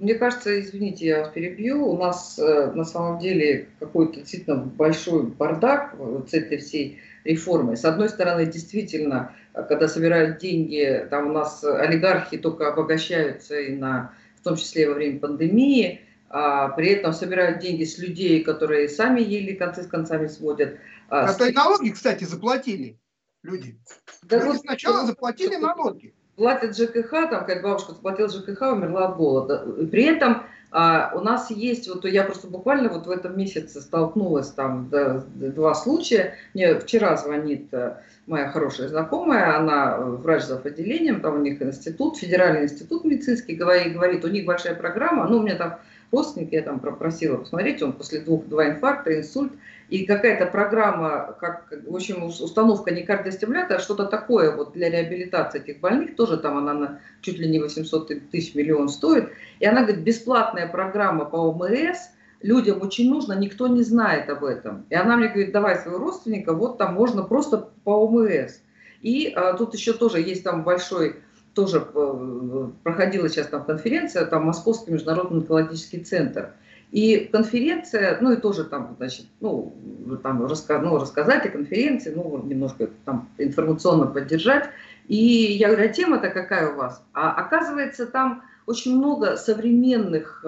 Speaker 1: Мне кажется, извините, я вас перебью, у нас э, на самом деле какой-то действительно большой бардак с этой всей реформой. С одной стороны, действительно, когда собирают деньги, там у нас олигархи только обогащаются и на, в том числе во время пандемии, а при этом собирают деньги с людей, которые сами еле концы с концами сводят.
Speaker 2: А, а то и налоги, кстати, заплатили люди. Да люди вот, сначала заплатили налоги
Speaker 1: платят ЖКХ, там, как бабушка заплатила ЖКХ, умерла от голода. При этом а, у нас есть, вот я просто буквально вот в этом месяце столкнулась, там да, два случая. Мне вчера звонит э, моя хорошая знакомая, она врач за отделением, там у них институт, федеральный институт медицинский, говорит, говорит, у них большая программа, ну, у меня там родственник, я там просила посмотреть, он после двух, два инфаркта, инсульт, и какая-то программа, как, в общем, установка не кардиостимулятора, а что-то такое вот для реабилитации этих больных, тоже там она на чуть ли не 800 тысяч миллион стоит, и она говорит, бесплатная программа по ОМС, людям очень нужно, никто не знает об этом. И она мне говорит, давай своего родственника, вот там можно просто по ОМС. И а, тут еще тоже есть там большой тоже э, проходила сейчас там конференция, там Московский международный онкологический центр. И конференция, ну и тоже там, значит, ну, там раска, ну, рассказать о конференции, ну, немножко там информационно поддержать. И я говорю, а тема-то какая у вас? А оказывается, там очень много современных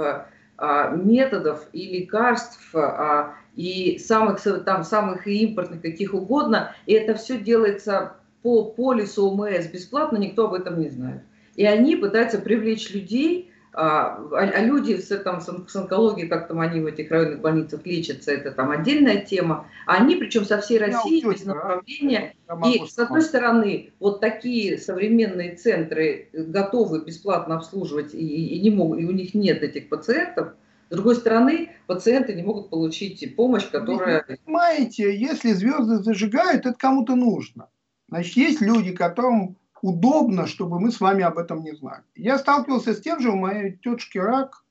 Speaker 1: а, методов и лекарств, а, и самых, там, самых импортных, каких угодно, и это все делается по полису ОМС бесплатно, никто об этом не знает. И они пытаются привлечь людей, а, а, а люди с, там, с онкологией, как там они в этих районных больницах лечатся, это там отдельная тема. А они, причем со всей России, без направления. И с одной стороны, вот такие современные центры готовы бесплатно обслуживать, и, и, не могут, и у них нет этих пациентов. С другой стороны, пациенты не могут получить помощь, которая...
Speaker 2: Вы понимаете, если звезды зажигают, это кому-то нужно. Значит, есть люди, которым удобно, чтобы мы с вами об этом не знали. Я сталкивался с тем же, у моей тетушки рак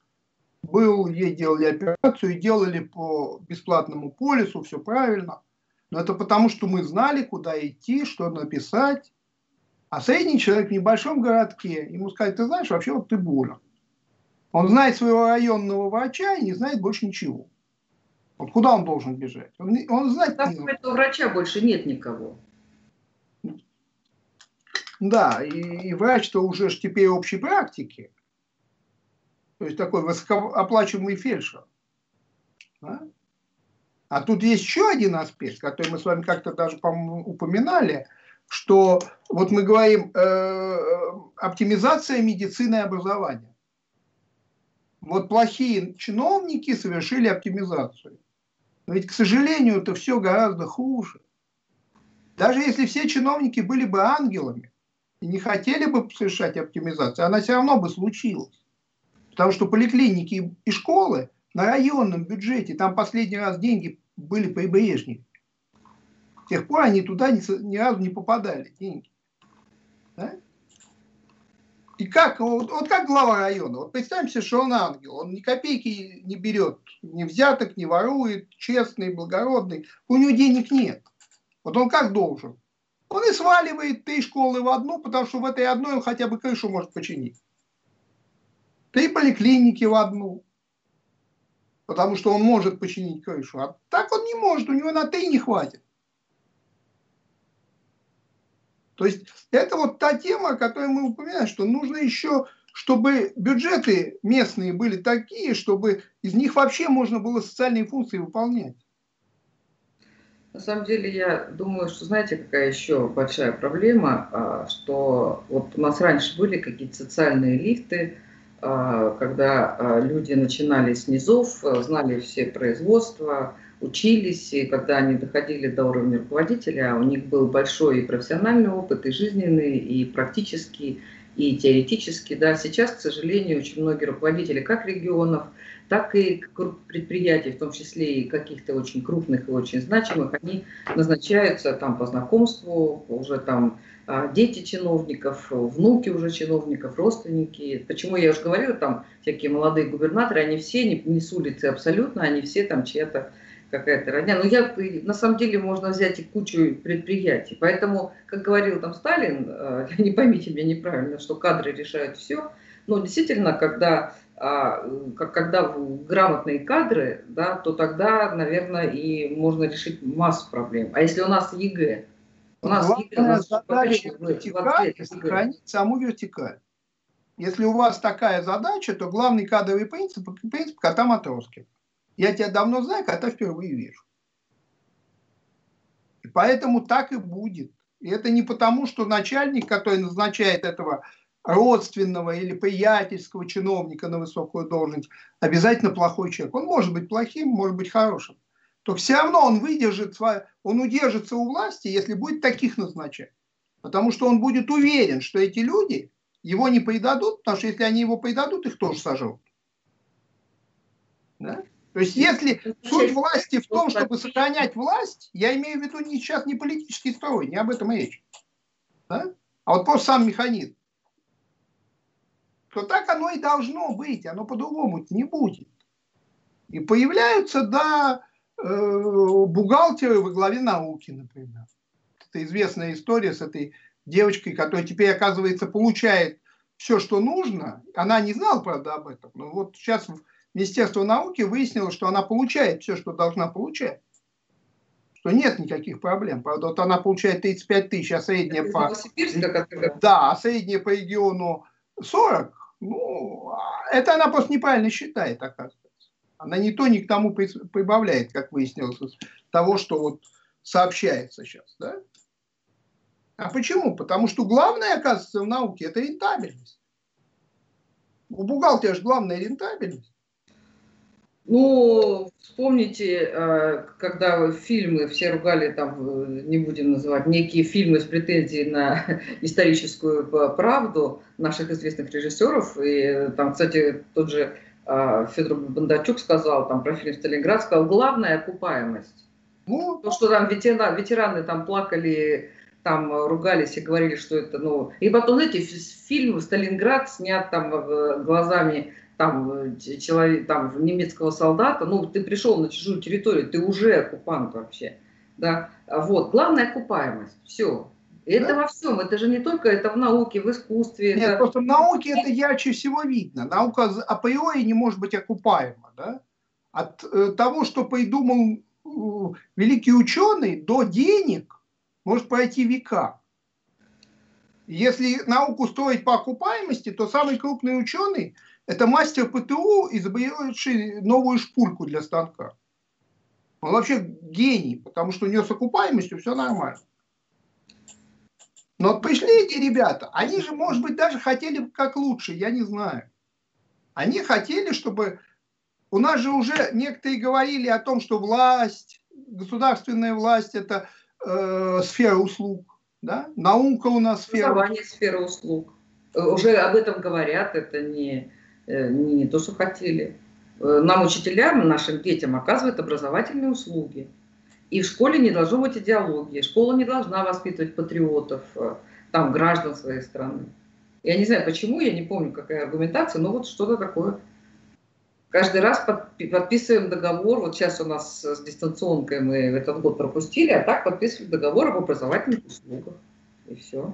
Speaker 2: был, ей делали операцию и делали по бесплатному полису, все правильно. Но это потому, что мы знали, куда идти, что написать. А средний человек в небольшом городке, ему сказать, ты знаешь, вообще вот ты болен. Он знает своего районного врача и не знает больше ничего. Вот куда он должен бежать? Он, он знать
Speaker 1: Там не у врача больше нет никого.
Speaker 2: Да, и, и врач-то уже ж теперь общей практики. То есть такой высокооплачиваемый фельдшер. Да? А тут есть еще один аспект, который мы с вами как-то даже, упоминали, что вот мы говорим э, оптимизация медицины и образования. Вот плохие чиновники совершили оптимизацию. Но ведь, к сожалению, это все гораздо хуже. Даже если все чиновники были бы ангелами, не хотели бы совершать оптимизацию, она все равно бы случилась. Потому что поликлиники и школы на районном бюджете, там последний раз деньги были при Брежневе. С тех пор они туда ни, ни разу не попадали, деньги. Да? И как, вот, вот как глава района, вот представим себе, что он ангел, он ни копейки не берет, ни взяток, не ворует, честный, благородный, у него денег нет. Вот он как должен? Он и сваливает три школы в одну, потому что в этой одной он хотя бы крышу может починить. Три поликлиники в одну, потому что он может починить крышу. А так он не может, у него на три не хватит. То есть это вот та тема, о которой мы упоминаем, что нужно еще, чтобы бюджеты местные были такие, чтобы из них вообще можно было социальные функции выполнять.
Speaker 1: На самом деле, я думаю, что знаете, какая еще большая проблема, а, что вот у нас раньше были какие-то социальные лифты, а, когда а, люди начинали с низов, знали все производства, учились, и когда они доходили до уровня руководителя, у них был большой и профессиональный опыт, и жизненный, и практический, и теоретический. Да. Сейчас, к сожалению, очень многие руководители как регионов, так и предприятий, в том числе и каких-то очень крупных и очень значимых, они назначаются там по знакомству, уже там а, дети чиновников, внуки уже чиновников, родственники. Почему я уже говорила, там всякие молодые губернаторы, они все не, не с улицы абсолютно, они все там чья-то какая-то родня. Но я, на самом деле можно взять и кучу предприятий. Поэтому, как говорил там Сталин, э, не поймите меня неправильно, что кадры решают все. Но действительно, когда, а, когда грамотные кадры, да, то тогда, наверное, и можно решить массу проблем. А если у нас ЕГЭ?
Speaker 2: У нас Главная ЕГЭ, у нас задача вертикаль сохранить саму вертикаль. Если у вас такая задача, то главный кадровый принцип – принцип кота Матроскина. Я тебя давно знаю, когда впервые вижу. И поэтому так и будет. И это не потому, что начальник, который назначает этого родственного или приятельского чиновника на высокую должность, обязательно плохой человек. Он может быть плохим, может быть хорошим. То все равно он выдержит, он удержится у власти, если будет таких назначать. Потому что он будет уверен, что эти люди его не предадут, потому что если они его предадут, их тоже сожрут. Да? То есть, если суть власти в том, чтобы сохранять власть, я имею в виду не сейчас не политический строй, не об этом речь. Да? А вот просто сам механизм. То так оно и должно быть, оно по-другому не будет. И появляются, да, э, бухгалтеры во главе науки, например. Это известная история с этой девочкой, которая теперь, оказывается, получает все, что нужно. Она не знала, правда, об этом. Но вот сейчас Министерство науки выяснило, что она получает все, что должна получать. Что нет никаких проблем. Правда, вот она получает 35 тысяч, а средняя по... Да, а средняя по региону 40. Ну, это она просто неправильно считает, оказывается. Она не то, ни к тому прибавляет, как выяснилось, того, что вот сообщается сейчас. Да? А почему? Потому что главное, оказывается, в науке – это рентабельность. У бухгалтера же главная рентабельность.
Speaker 1: Ну, вспомните, э, когда фильмы все ругали, там, э, не будем называть, некие фильмы с претензией на историческую правду наших известных режиссеров. И э, там, кстати, тот же Федор Бондарчук сказал там про фильм «Сталинград», сказал, главная окупаемость. Ну, то, что там ветераны, ветераны там плакали, там ругались и говорили, что это, ну... И потом, знаете, фильм «Сталинград» снят там глазами там, э, человек, там, немецкого солдата, ну, ты пришел на чужую территорию, ты уже оккупант вообще, да, вот, главная окупаемость, все, это да? во всем, это же не только это в науке, в искусстве.
Speaker 2: Нет,
Speaker 1: это...
Speaker 2: просто в науке это ярче всего видно. Наука априори не может быть окупаема. Да? От э, того, что придумал э, великий ученый, до денег может пройти века. Если науку строить по окупаемости, то самый крупный ученый это мастер ПТУ, изобретший новую шпульку для станка. Он вообще гений, потому что у него с окупаемостью все нормально. Но вот пришли эти ребята, они же, может быть, даже хотели как лучше, я не знаю. Они хотели, чтобы... У нас же уже некоторые говорили о том, что власть, государственная власть – это э, сфера услуг. Да? Наука у нас
Speaker 1: сфера... Образование – сфера услуг. Уже об этом говорят, это не Э, не то, что хотели. Э, нам, учителям, нашим детям оказывают образовательные услуги. И в школе не должно быть идеологии. Школа не должна воспитывать патриотов, э, там, граждан своей страны. Я не знаю, почему, я не помню, какая аргументация, но вот что-то такое. Каждый раз подписываем договор, вот сейчас у нас с дистанционкой мы этот год пропустили, а так подписывали договор об образовательных услугах. И все.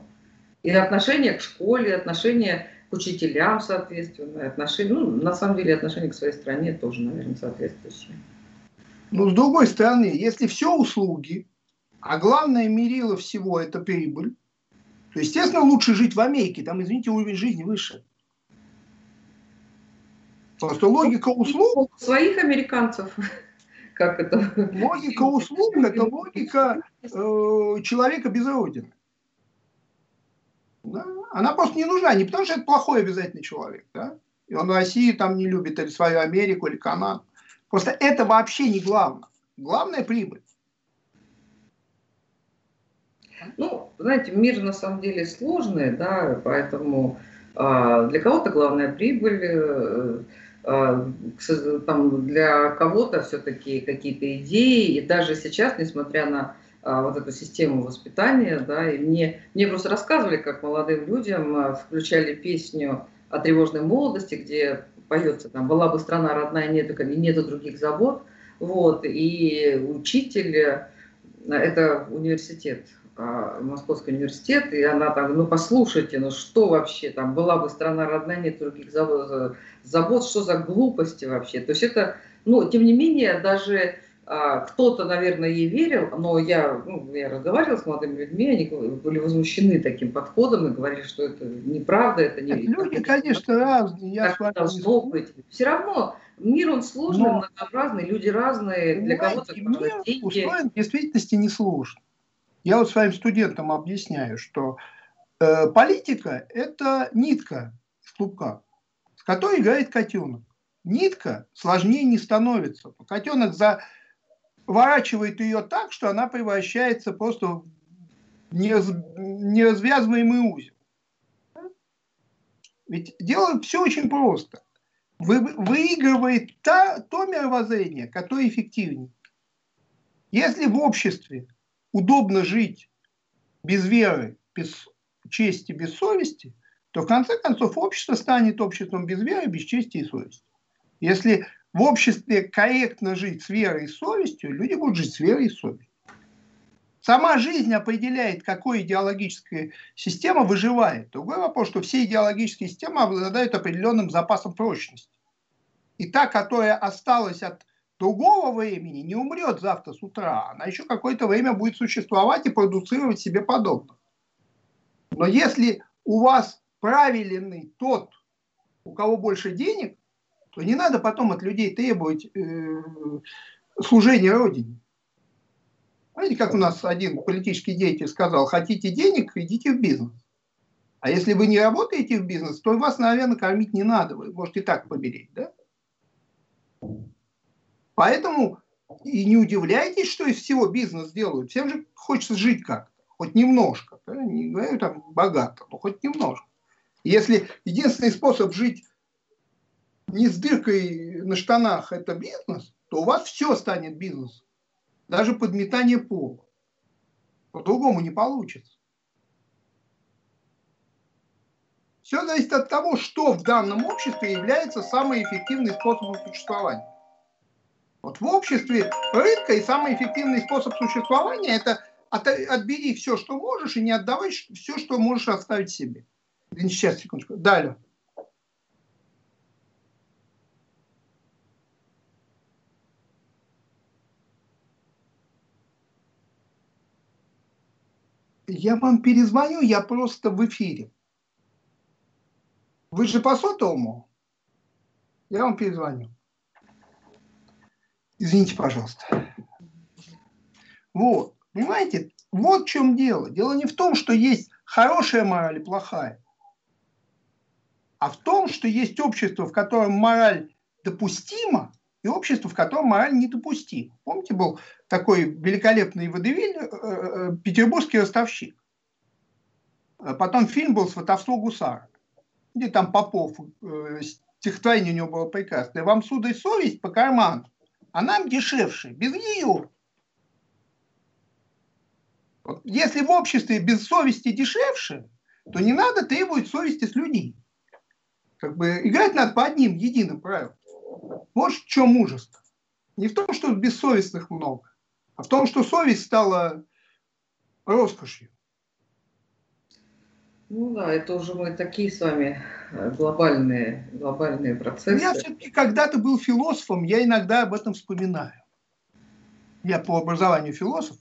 Speaker 1: И отношение к школе, отношение к учителям соответственно, отношения, ну, на самом деле отношение к своей стране тоже, наверное, соответствующее.
Speaker 2: Ну, с другой стороны, если все услуги, а главное мерило всего это прибыль, то, естественно, лучше жить в Америке, там, извините, уровень жизни выше. Просто логика услуг...
Speaker 1: Своих американцев, как это...
Speaker 2: Логика услуг – это логика э, человека без родины. Да? Она просто не нужна, не потому что это плохой обязательно человек, да? и он Россию там не любит, или свою Америку, или Канаду. Просто это вообще не главное. Главное – прибыль.
Speaker 1: Ну, знаете, мир на самом деле сложный, да, поэтому э, для кого-то главная прибыль, э, э, там, для кого-то все-таки какие-то идеи, и даже сейчас, несмотря на вот эту систему воспитания, да, и мне, мне просто рассказывали, как молодым людям э, включали песню о тревожной молодости, где поется там «Была бы страна родная, нету, нету других забот», вот, и учитель, э, это университет, а, Московский университет, и она там, ну послушайте, ну что вообще, там была бы страна родная, нет других забот, забот, что за глупости вообще. То есть это, ну, тем не менее, даже а, кто-то, наверное, ей верил, но я, ну, я разговаривала с молодыми людьми, они были возмущены таким подходом и говорили, что это неправда, это не...
Speaker 2: Люди, конечно, разные, я
Speaker 1: так должно быть. Все равно мир, он сложный, но, многообразный, люди разные, для кого-то
Speaker 2: мир деньги. устроен в действительности не сложно. Я вот своим студентам объясняю, что э, политика – это нитка в клубка, с которой играет котенок. Нитка сложнее не становится. Котенок заворачивает ее так, что она превращается просто в неразвязываемый узел. Ведь дело все очень просто. Вы, выигрывает та, то мировоззрение, которое эффективнее. Если в обществе удобно жить без веры, без чести, без совести, то в конце концов общество станет обществом без веры, без чести и совести. Если в обществе корректно жить с верой и совестью, люди будут жить с верой и совестью. Сама жизнь определяет, какой идеологическая система выживает. Другой вопрос, что все идеологические системы обладают определенным запасом прочности. И та, которая осталась от другого времени не умрет завтра с утра. Она еще какое-то время будет существовать и продуцировать себе подобных. Но если у вас правильный тот, у кого больше денег, то не надо потом от людей требовать э, служения Родине. Знаете, как у нас один политический деятель сказал, хотите денег, идите в бизнес. А если вы не работаете в бизнес, то вас, наверное, кормить не надо. Вы можете так помереть, да? Поэтому и не удивляйтесь, что из всего бизнес делают. Всем же хочется жить как-то, хоть немножко. Да? Не говорю там богато, но хоть немножко. Если единственный способ жить не с дыркой на штанах – это бизнес, то у вас все станет бизнесом. Даже подметание пола. По-другому не получится. Все зависит от того, что в данном обществе является самым эффективным способом существования. Вот в обществе рынка и самый эффективный способ существования – это от, отбери все, что можешь, и не отдавай все, что можешь оставить себе. Сейчас, секундочку. Далее. Я вам перезвоню, я просто в эфире. Вы же по сотовому? Я вам перезвоню. Извините, пожалуйста. Вот, понимаете, вот в чем дело. Дело не в том, что есть хорошая мораль и плохая, а в том, что есть общество, в котором мораль допустима, и общество, в котором мораль недопустима. Помните, был такой великолепный водевиль э, э, «Петербургский ростовщик». Потом фильм был «Сватовство гусара», где там Попов, э, стихотворение у него было прекрасное. «Вам, сударь, совесть по карману, а нам дешевше, без нее. Если в обществе без совести дешевше, то не надо требовать совести с людей. Как бы играть надо по одним единым правилам. Вот в чем мужество. Не в том, что бессовестных много, а в том, что совесть стала роскошью.
Speaker 1: Ну да, это уже мы такие с вами э, глобальные, глобальные процессы.
Speaker 2: Я все-таки когда-то был философом, я иногда об этом вспоминаю. Я по образованию философ.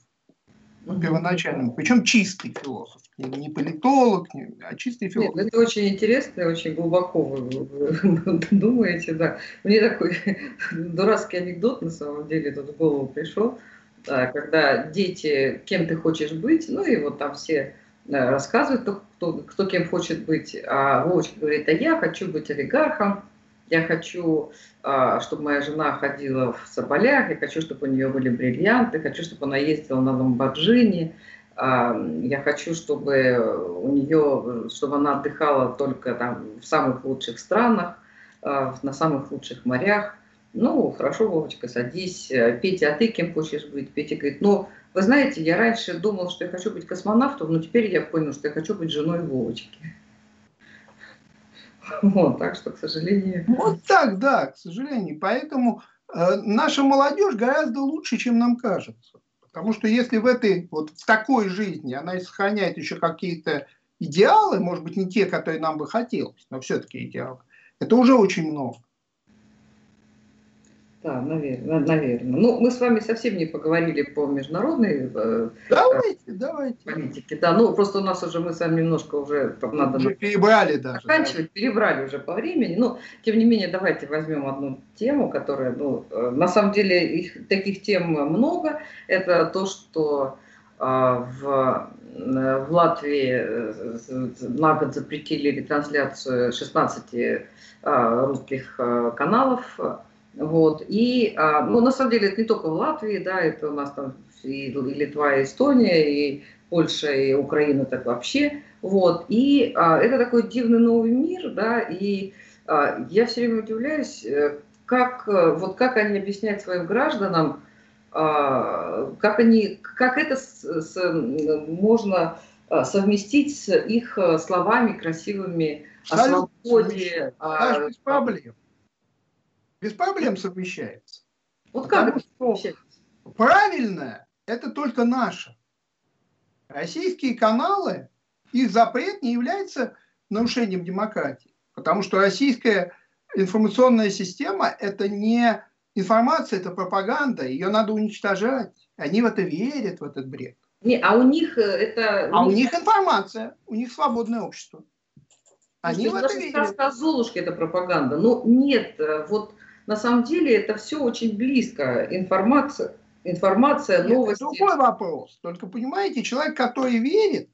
Speaker 2: первоначальным, причем чистый философ, не политолог, не, а чистый философ.
Speaker 1: Нет, это очень интересно, очень глубоко вы, вы думаете, да. Мне такой дурацкий анекдот на самом деле тут в голову пришел, когда дети, кем ты хочешь быть, ну и вот там все рассказывают, кто, кто, кто кем хочет быть, а Вовочка говорит, а я хочу быть олигархом, я хочу, а, чтобы моя жена ходила в соболях, я хочу, чтобы у нее были бриллианты, хочу, чтобы она ездила на ламборджини, а, я хочу, чтобы у нее, чтобы она отдыхала только там в самых лучших странах, а, на самых лучших морях. Ну, хорошо, Вовочка, садись. Петя, а ты кем хочешь быть? Петя говорит, ну, вы знаете, я раньше думал, что я хочу быть космонавтом, но теперь я понял, что я хочу быть женой Вовочки. Вот, так что, к сожалению...
Speaker 2: Вот так, да, к сожалению. Поэтому э, наша молодежь гораздо лучше, чем нам кажется. Потому что если в этой, вот в такой жизни она сохраняет еще какие-то идеалы, может быть, не те, которые нам бы хотелось, но все-таки идеалы, это уже очень много.
Speaker 1: Да, наверное, наверное. Ну, мы с вами совсем не поговорили по международной
Speaker 2: э, давайте, э, давайте.
Speaker 1: политике. Да, ну просто у нас уже мы с вами немножко уже надо
Speaker 2: уже перебрали даже.
Speaker 1: Заканчивать, да. перебрали уже по времени. Но тем не менее, давайте возьмем одну тему, которая, ну, э, на самом деле их, таких тем много. Это то, что э, в в Латвии э, на год запретили ретрансляцию 16 э, русских каналов вот. И, а, ну, на самом деле, это не только в Латвии, да, это у нас там и Литва, и Эстония, и Польша, и Украина так вообще. Вот. И а, это такой дивный новый мир, да, и а, я все время удивляюсь, э, как, э, вот как они объясняют своим гражданам, а, как, они, как это с, с, можно а, совместить с их э, словами красивыми
Speaker 2: о свободе. Даже без проблем без проблем совмещается.
Speaker 1: Вот как это совмещается?
Speaker 2: Правильно, это только наше. Российские каналы, их запрет не является нарушением демократии. Потому что российская информационная система – это не информация, это пропаганда, ее надо уничтожать. Они в это верят, в этот бред.
Speaker 1: Не, а у них э, это...
Speaker 2: А у них информация, у них свободное общество.
Speaker 1: Они Слушайте, в это верят. Сказка Золушки – это пропаганда. Но нет, э, вот на самом деле это все очень близко. Информация, информация Нет, новости.
Speaker 2: Это другой вопрос. Только понимаете, человек, который верит,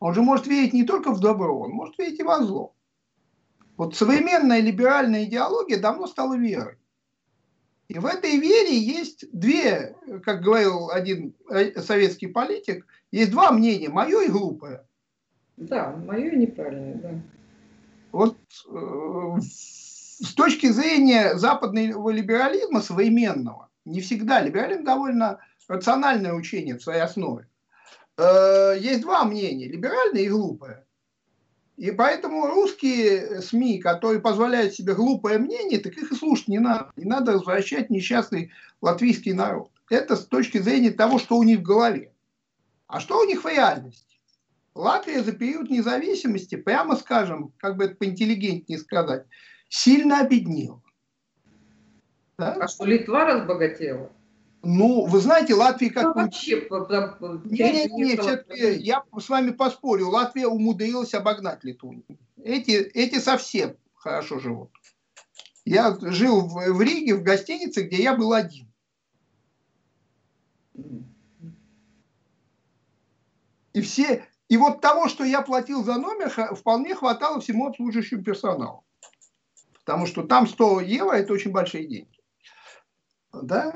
Speaker 2: он же может верить не только в добро, он может верить и во зло. Вот современная либеральная идеология давно стала верой. И в этой вере есть две, как говорил один э, советский политик, есть два мнения, мое и глупое.
Speaker 1: Да, мое и неправильное, да.
Speaker 2: Вот э, с точки зрения западного либерализма современного, не всегда, либерализм довольно рациональное учение в своей основе, э, есть два мнения, либеральное и глупое. И поэтому русские СМИ, которые позволяют себе глупое мнение, так их и слушать не надо. Не надо возвращать несчастный латвийский народ. Это с точки зрения того, что у них в голове. А что у них в реальности? Латвия за период независимости, прямо скажем, как бы это поинтеллигентнее сказать, сильно обеднел.
Speaker 1: Да? А что, Литва разбогатела?
Speaker 2: Ну, вы знаете, Латвия как... Ну, вообще, не, не, не, все я с вами поспорю, Латвия умудрилась обогнать Литву. Эти, эти совсем хорошо живут. Я жил в, в Риге, в гостинице, где я был один. И все, и вот того, что я платил за номер, вполне хватало всему обслуживающему персоналу. Потому что там 100 евро – это очень большие деньги. Да?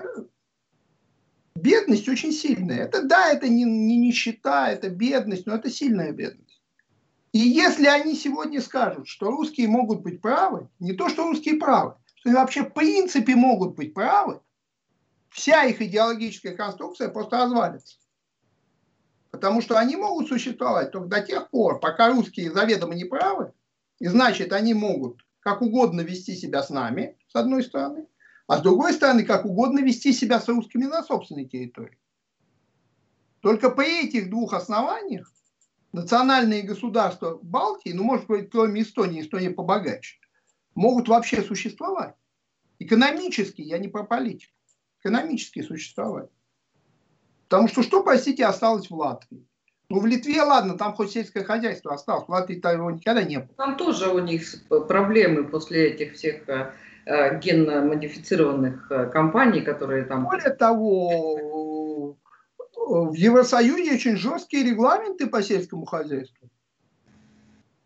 Speaker 2: Бедность очень сильная. Это, да, это не, не нищета, это бедность, но это сильная бедность. И если они сегодня скажут, что русские могут быть правы, не то, что русские правы, что они вообще в принципе могут быть правы, вся их идеологическая конструкция просто развалится. Потому что они могут существовать только до тех пор, пока русские заведомо не правы, и значит, они могут как угодно вести себя с нами, с одной стороны, а с другой стороны, как угодно вести себя с русскими на собственной территории. Только по этих двух основаниях национальные государства Балтии, ну, может быть, кроме Эстонии, Эстония побогаче, могут вообще существовать. Экономически, я не про политику, экономически существовать. Потому что что, простите, осталось в Латвии? Ну, в Литве, ладно, там хоть сельское хозяйство осталось, в Латвии его никогда не было.
Speaker 1: Там тоже у них проблемы после этих всех э, э генно-модифицированных э, компаний, которые там...
Speaker 2: Более того, в Евросоюзе очень жесткие регламенты по сельскому хозяйству.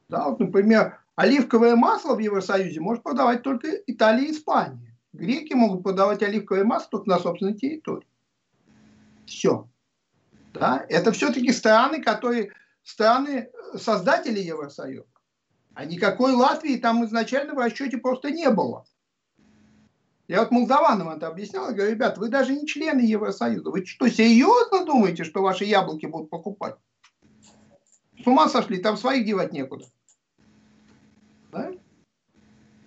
Speaker 2: Да, вот, например, оливковое масло в Евросоюзе может продавать только Италия и Испания. Греки могут продавать оливковое масло только на собственной территории. Все. Да? Это все-таки страны, которые страны создатели Евросоюза. А никакой Латвии там изначально в расчете просто не было. Я вот молдаванам это объяснял, я говорю, ребят, вы даже не члены Евросоюза. Вы что, серьезно думаете, что ваши яблоки будут покупать? С ума сошли, там своих девать некуда. Да?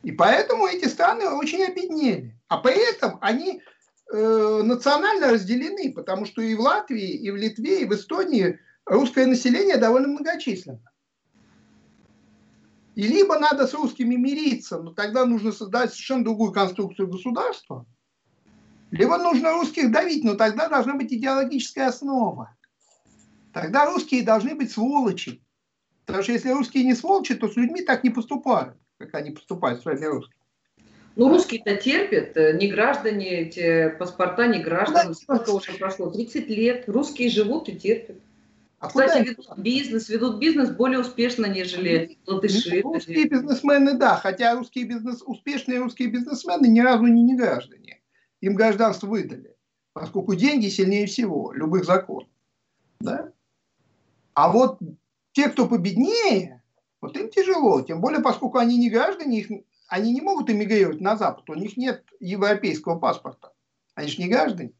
Speaker 2: И поэтому эти страны очень обеднели. А при этом они э, национально разделены, потому что и в Латвии, и в Литве, и в Эстонии русское население довольно многочисленно. И либо надо с русскими мириться, но тогда нужно создать совершенно другую конструкцию государства, либо нужно русских давить, но тогда должна быть идеологическая основа. Тогда русские должны быть сволочи. Потому что если русские не сволочи, то с людьми так не поступают, как они поступают с вами русскими.
Speaker 1: Ну, русские-то терпят, э, не граждане, эти паспорта не граждан. Сколько уже прошло? 30 лет. Русские живут и терпят. А Кстати, ведут бизнес, ведут бизнес более успешно, нежели латыши.
Speaker 2: Русские бизнесмены, да, хотя русские бизнес, успешные русские бизнесмены ни разу не, не граждане. Им гражданство выдали, поскольку деньги сильнее всего, любых законов. Да? А вот те, кто победнее, вот им тяжело, тем более, поскольку они не граждане, их они не могут эмигрировать на Запад, у них нет европейского паспорта. Они же не граждане.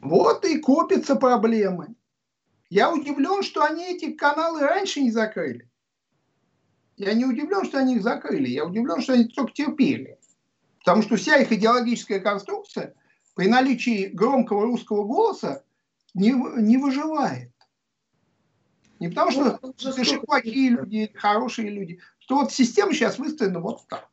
Speaker 2: Вот и копятся проблемы. Я удивлен, что они эти каналы раньше не закрыли. Я не удивлен, что они их закрыли. Я удивлен, что они только терпели. Потому что вся их идеологическая конструкция при наличии громкого русского голоса не, не выживает. Не потому что ну, это плохие люди, хорошие люди, что вот система сейчас выстроена вот так.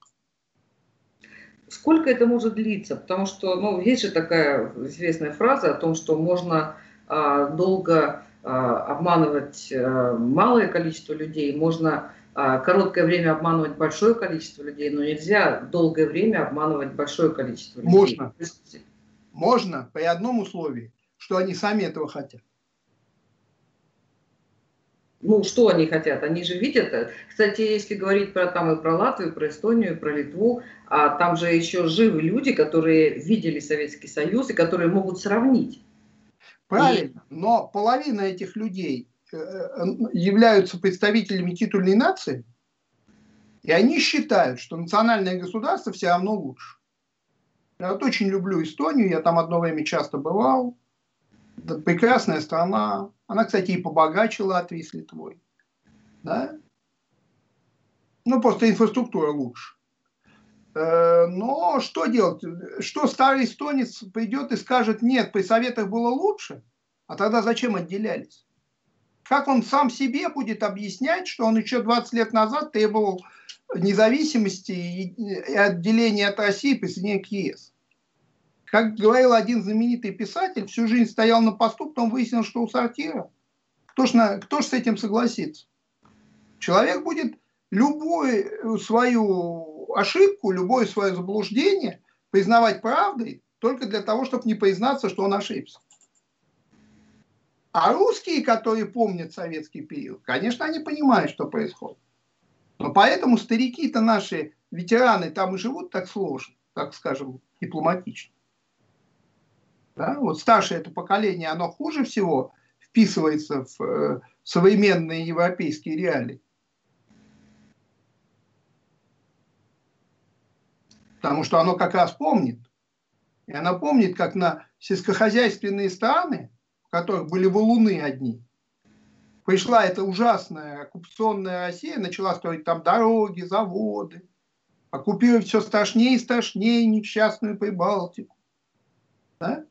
Speaker 1: Сколько это может длиться? Потому что, ну, есть же такая известная фраза о том, что можно а, долго а, обманывать а, малое количество людей, можно а, короткое время обманывать большое количество людей, но нельзя долгое время обманывать большое количество людей.
Speaker 2: Можно. Можно при одном условии, что они сами этого хотят
Speaker 1: ну, что они хотят? Они же видят. Кстати, если говорить про там и про Латвию, про Эстонию, про Литву, а там же еще живы люди, которые видели Советский Союз и которые могут сравнить.
Speaker 2: Правильно, и... но половина этих людей э, э, являются представителями титульной нации, и они считают, что национальное государство все равно лучше. Я вот очень люблю Эстонию, я там одно время часто бывал. Прекрасная страна, она, кстати, и побогаче Латвии с Литвой. Да? Ну, просто инфраструктура лучше. Э, но что делать? Что старый эстонец придет и скажет, нет, при советах было лучше, а тогда зачем отделялись? Как он сам себе будет объяснять, что он еще 20 лет назад требовал независимости и отделения от России и присоединения к ЕС? Как говорил один знаменитый писатель, всю жизнь стоял на посту, потом выяснил, что у сортира. Кто ж, на, кто ж с этим согласится? Человек будет любую свою ошибку, любое свое заблуждение признавать правдой только для того, чтобы не признаться, что он ошибся. А русские, которые помнят советский период, конечно, они понимают, что происходит. Но поэтому старики-то наши, ветераны, там и живут так сложно, так скажем, дипломатично. Да? Вот старшее это поколение, оно хуже всего вписывается в э, современные европейские реалии. Потому что оно как раз помнит. И оно помнит, как на сельскохозяйственные страны, в которых были валуны одни, пришла эта ужасная оккупационная Россия, начала строить там дороги, заводы, оккупировать все страшнее и страшнее несчастную Прибалтику. Да?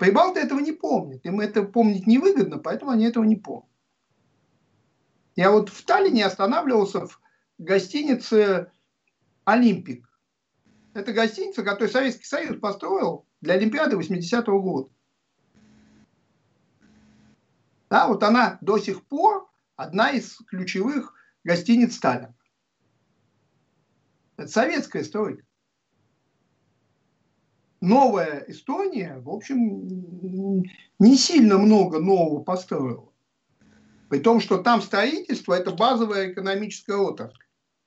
Speaker 2: Прибалты этого не помнят. Им это помнить невыгодно, поэтому они этого не помнят. Я вот в Таллине останавливался в гостинице «Олимпик». Это гостиница, которую Советский Союз построил для Олимпиады 80-го года. Да, вот она до сих пор одна из ключевых гостиниц Сталина. Это советская стройка. Новая Эстония, в общем, не сильно много нового построила. При том, что там строительство – это базовая экономическая отрасль.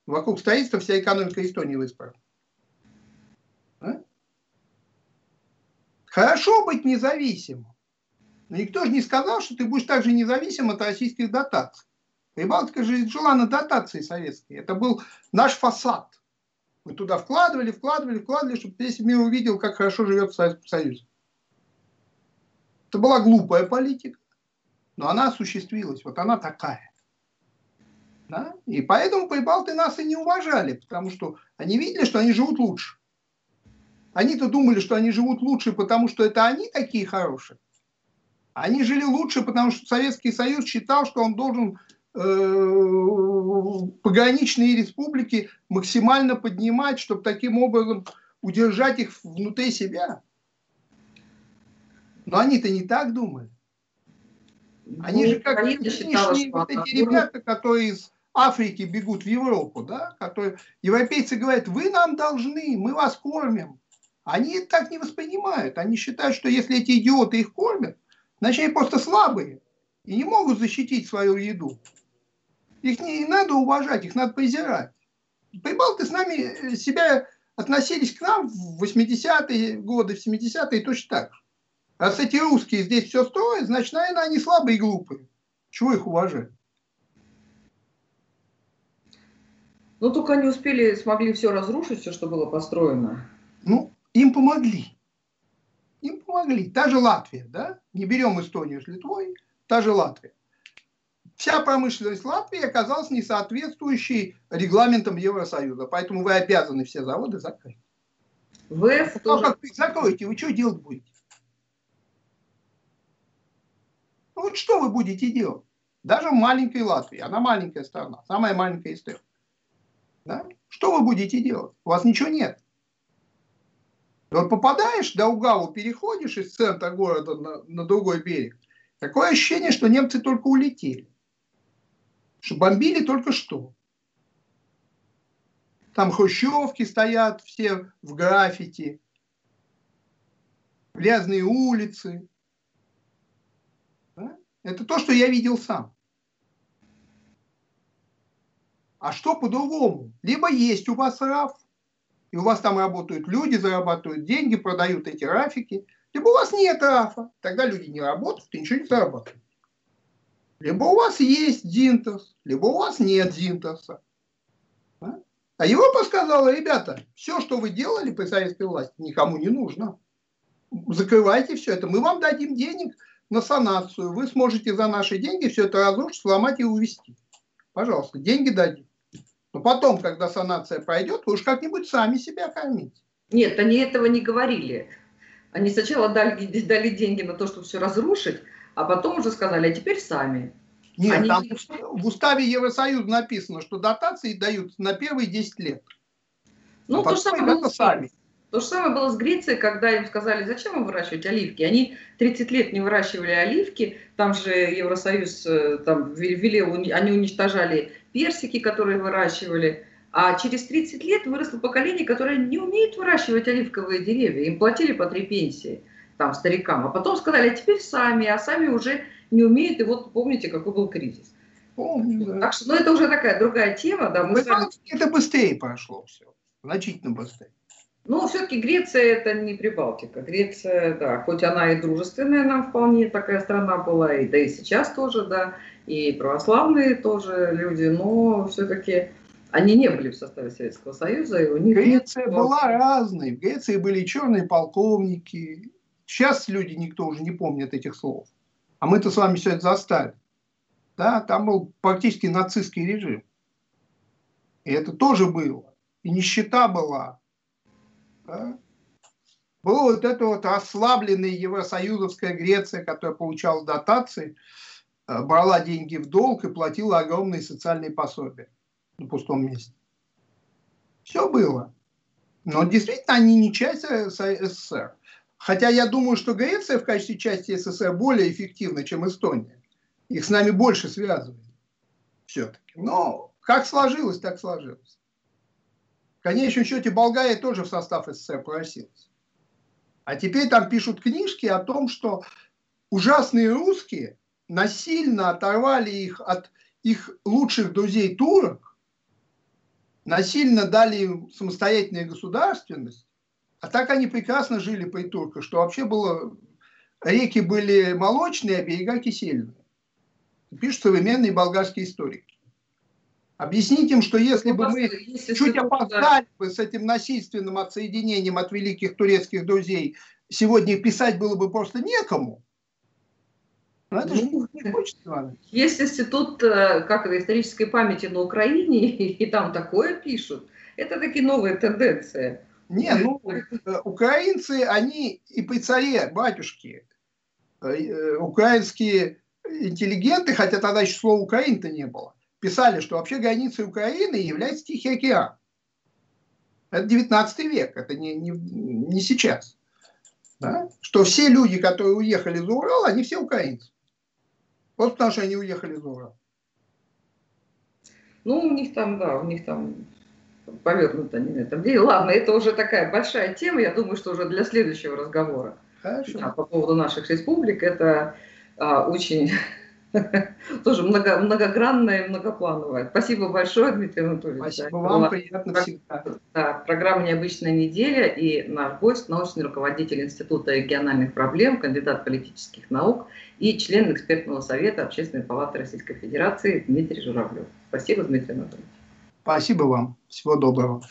Speaker 2: Вокруг строительства вся экономика Эстонии выстроена. Хорошо быть независимым. Но никто же не сказал, что ты будешь также независим от российских дотаций. Прибалтика же жила на дотации советские. Это был наш фасад. Мы туда вкладывали, вкладывали, вкладывали, чтобы весь мир увидел, как хорошо живет в Советском Союзе. Это была глупая политика, но она осуществилась. Вот она такая. Да? И поэтому прибалты нас и не уважали, потому что они видели, что они живут лучше. Они-то думали, что они живут лучше, потому что это они такие хорошие. Они жили лучше, потому что Советский Союз считал, что он должен пограничные республики максимально поднимать, чтобы таким образом удержать их внутри себя. Но они-то не так думали. Они ну, же как нынешние вот эти ребята, которые из Африки бегут в Европу, да, которые европейцы говорят, вы нам должны, мы вас кормим. Они так не воспринимают. Они считают, что если эти идиоты их кормят, значит они просто слабые и не могут защитить свою еду. Их не надо уважать, их надо презирать. Прибалты с нами э, себя относились к нам в 80-е годы, в 70-е точно так же. Раз эти русские здесь все строят, значит, наверное, они слабые и глупые. Чего их уважать?
Speaker 1: Ну, только они успели, смогли все разрушить, все, что было построено.
Speaker 2: Ну, им помогли. Им помогли. Та же Латвия, да? Не берем Эстонию с Литвой, та же Латвия. Вся промышленность Латвии оказалась не соответствующей регламентам Евросоюза. Поэтому вы обязаны все заводы закрыть. Вы ну, как закроете, вы что делать будете? Ну вот что вы будете делать? Даже в маленькой Латвии, она маленькая страна, самая маленькая из трех. Да? Что вы будете делать? У вас ничего нет. Вот попадаешь, до Угаву переходишь из центра города на, на другой берег, такое ощущение, что немцы только улетели. Что бомбили только что. Там хрущевки стоят все в граффити, грязные улицы. Это то, что я видел сам. А что по-другому? Либо есть у вас РАФ, и у вас там работают люди, зарабатывают деньги, продают эти рафики, либо у вас нет рафа, тогда люди не работают и ничего не зарабатывают. Либо у вас есть Динтос, либо у вас нет Динтоса. А? Европа сказала, ребята, все, что вы делали при советской власти, никому не нужно. Закрывайте все это, мы вам дадим денег на санацию, вы сможете за наши деньги все это разрушить, сломать и увезти. Пожалуйста, деньги дадим. Но потом, когда санация пройдет, вы уж как-нибудь сами себя кормите.
Speaker 1: Нет, они этого не говорили. Они сначала дали, дали деньги на то, чтобы все разрушить, а потом уже сказали, а теперь сами.
Speaker 2: Нет, они... там в уставе Евросоюза написано, что дотации дают на первые 10 лет.
Speaker 1: Ну, а то же самое было сами. То же самое было с Грецией, когда им сказали, зачем вы выращивать оливки. Они 30 лет не выращивали оливки, там же Евросоюз э, там, ввели, они уничтожали персики, которые выращивали. А через 30 лет выросло поколение, которое не умеет выращивать оливковые деревья. Им платили по три пенсии там старикам. А потом сказали, а теперь сами, а сами уже не умеют. И вот помните, какой был кризис. Помню, да. Так что, ну, это уже такая другая тема. Да,
Speaker 2: мы сами... Это быстрее прошло все. Значительно быстрее.
Speaker 1: Ну, все-таки Греция это не Прибалтика. Греция, да, хоть она и дружественная нам вполне такая страна была, и да и сейчас тоже, да, и православные тоже люди, но все-таки они не были в составе Советского Союза, и у них
Speaker 2: Греция нет... была разной. В Греции были черные полковники. Сейчас люди никто уже не помнит этих слов. А мы-то с вами все это застали. Да, там был практически нацистский режим. И это тоже было. И нищета была, да? Была вот эта вот ослабленная евросоюзовская Греция, которая получала дотации, э, брала деньги в долг и платила огромные социальные пособия на пустом месте. Все было. Но действительно они не часть СССР. Хотя я думаю, что Греция в качестве части СССР более эффективна, чем Эстония. Их с нами больше связывает все-таки. Но как сложилось, так сложилось. В конечном счете Болгария тоже в состав СССР просилась. А теперь там пишут книжки о том, что ужасные русские насильно оторвали их от их лучших друзей турок, насильно дали им самостоятельную государственность, а так они прекрасно жили при турках, что вообще было... Реки были молочные, а берега кисельные. Пишут современные болгарские историки. Объяснить им, что если ну, бы мы если чуть опоздали бы с этим насильственным отсоединением от великих турецких друзей, сегодня писать было бы просто некому.
Speaker 1: Но это же ну, не хочется. Есть институт э, как это, исторической памяти на Украине, и там такое пишут. Это такие новые тенденции.
Speaker 2: Не, ну, э, украинцы, они и при царе, батюшки, э, украинские интеллигенты, хотя тогда еще слова Украина-то не было, писали, что вообще границей Украины является Тихий океан. Это 19 век, это не, не, не сейчас. Да? Что все люди, которые уехали за Урал, они все украинцы. Вот потому что они уехали за Урал.
Speaker 1: Ну, у них там, да, у них там повернуто не на этом деле. Ладно, это уже такая большая тема, я думаю, что уже для следующего разговора. Хорошо. Да, по поводу наших республик, это а, очень тоже много, многогранное и многоплановое. Спасибо большое, Дмитрий Анатольевич.
Speaker 2: Спасибо вам, была, приятно всегда.
Speaker 1: Да, программа «Необычная неделя» и наш гость, научный руководитель Института региональных проблем, кандидат политических наук и член экспертного совета Общественной палаты Российской Федерации Дмитрий Журавлев. Спасибо, Дмитрий Анатольевич.
Speaker 2: Спасибо вам. Всего доброго.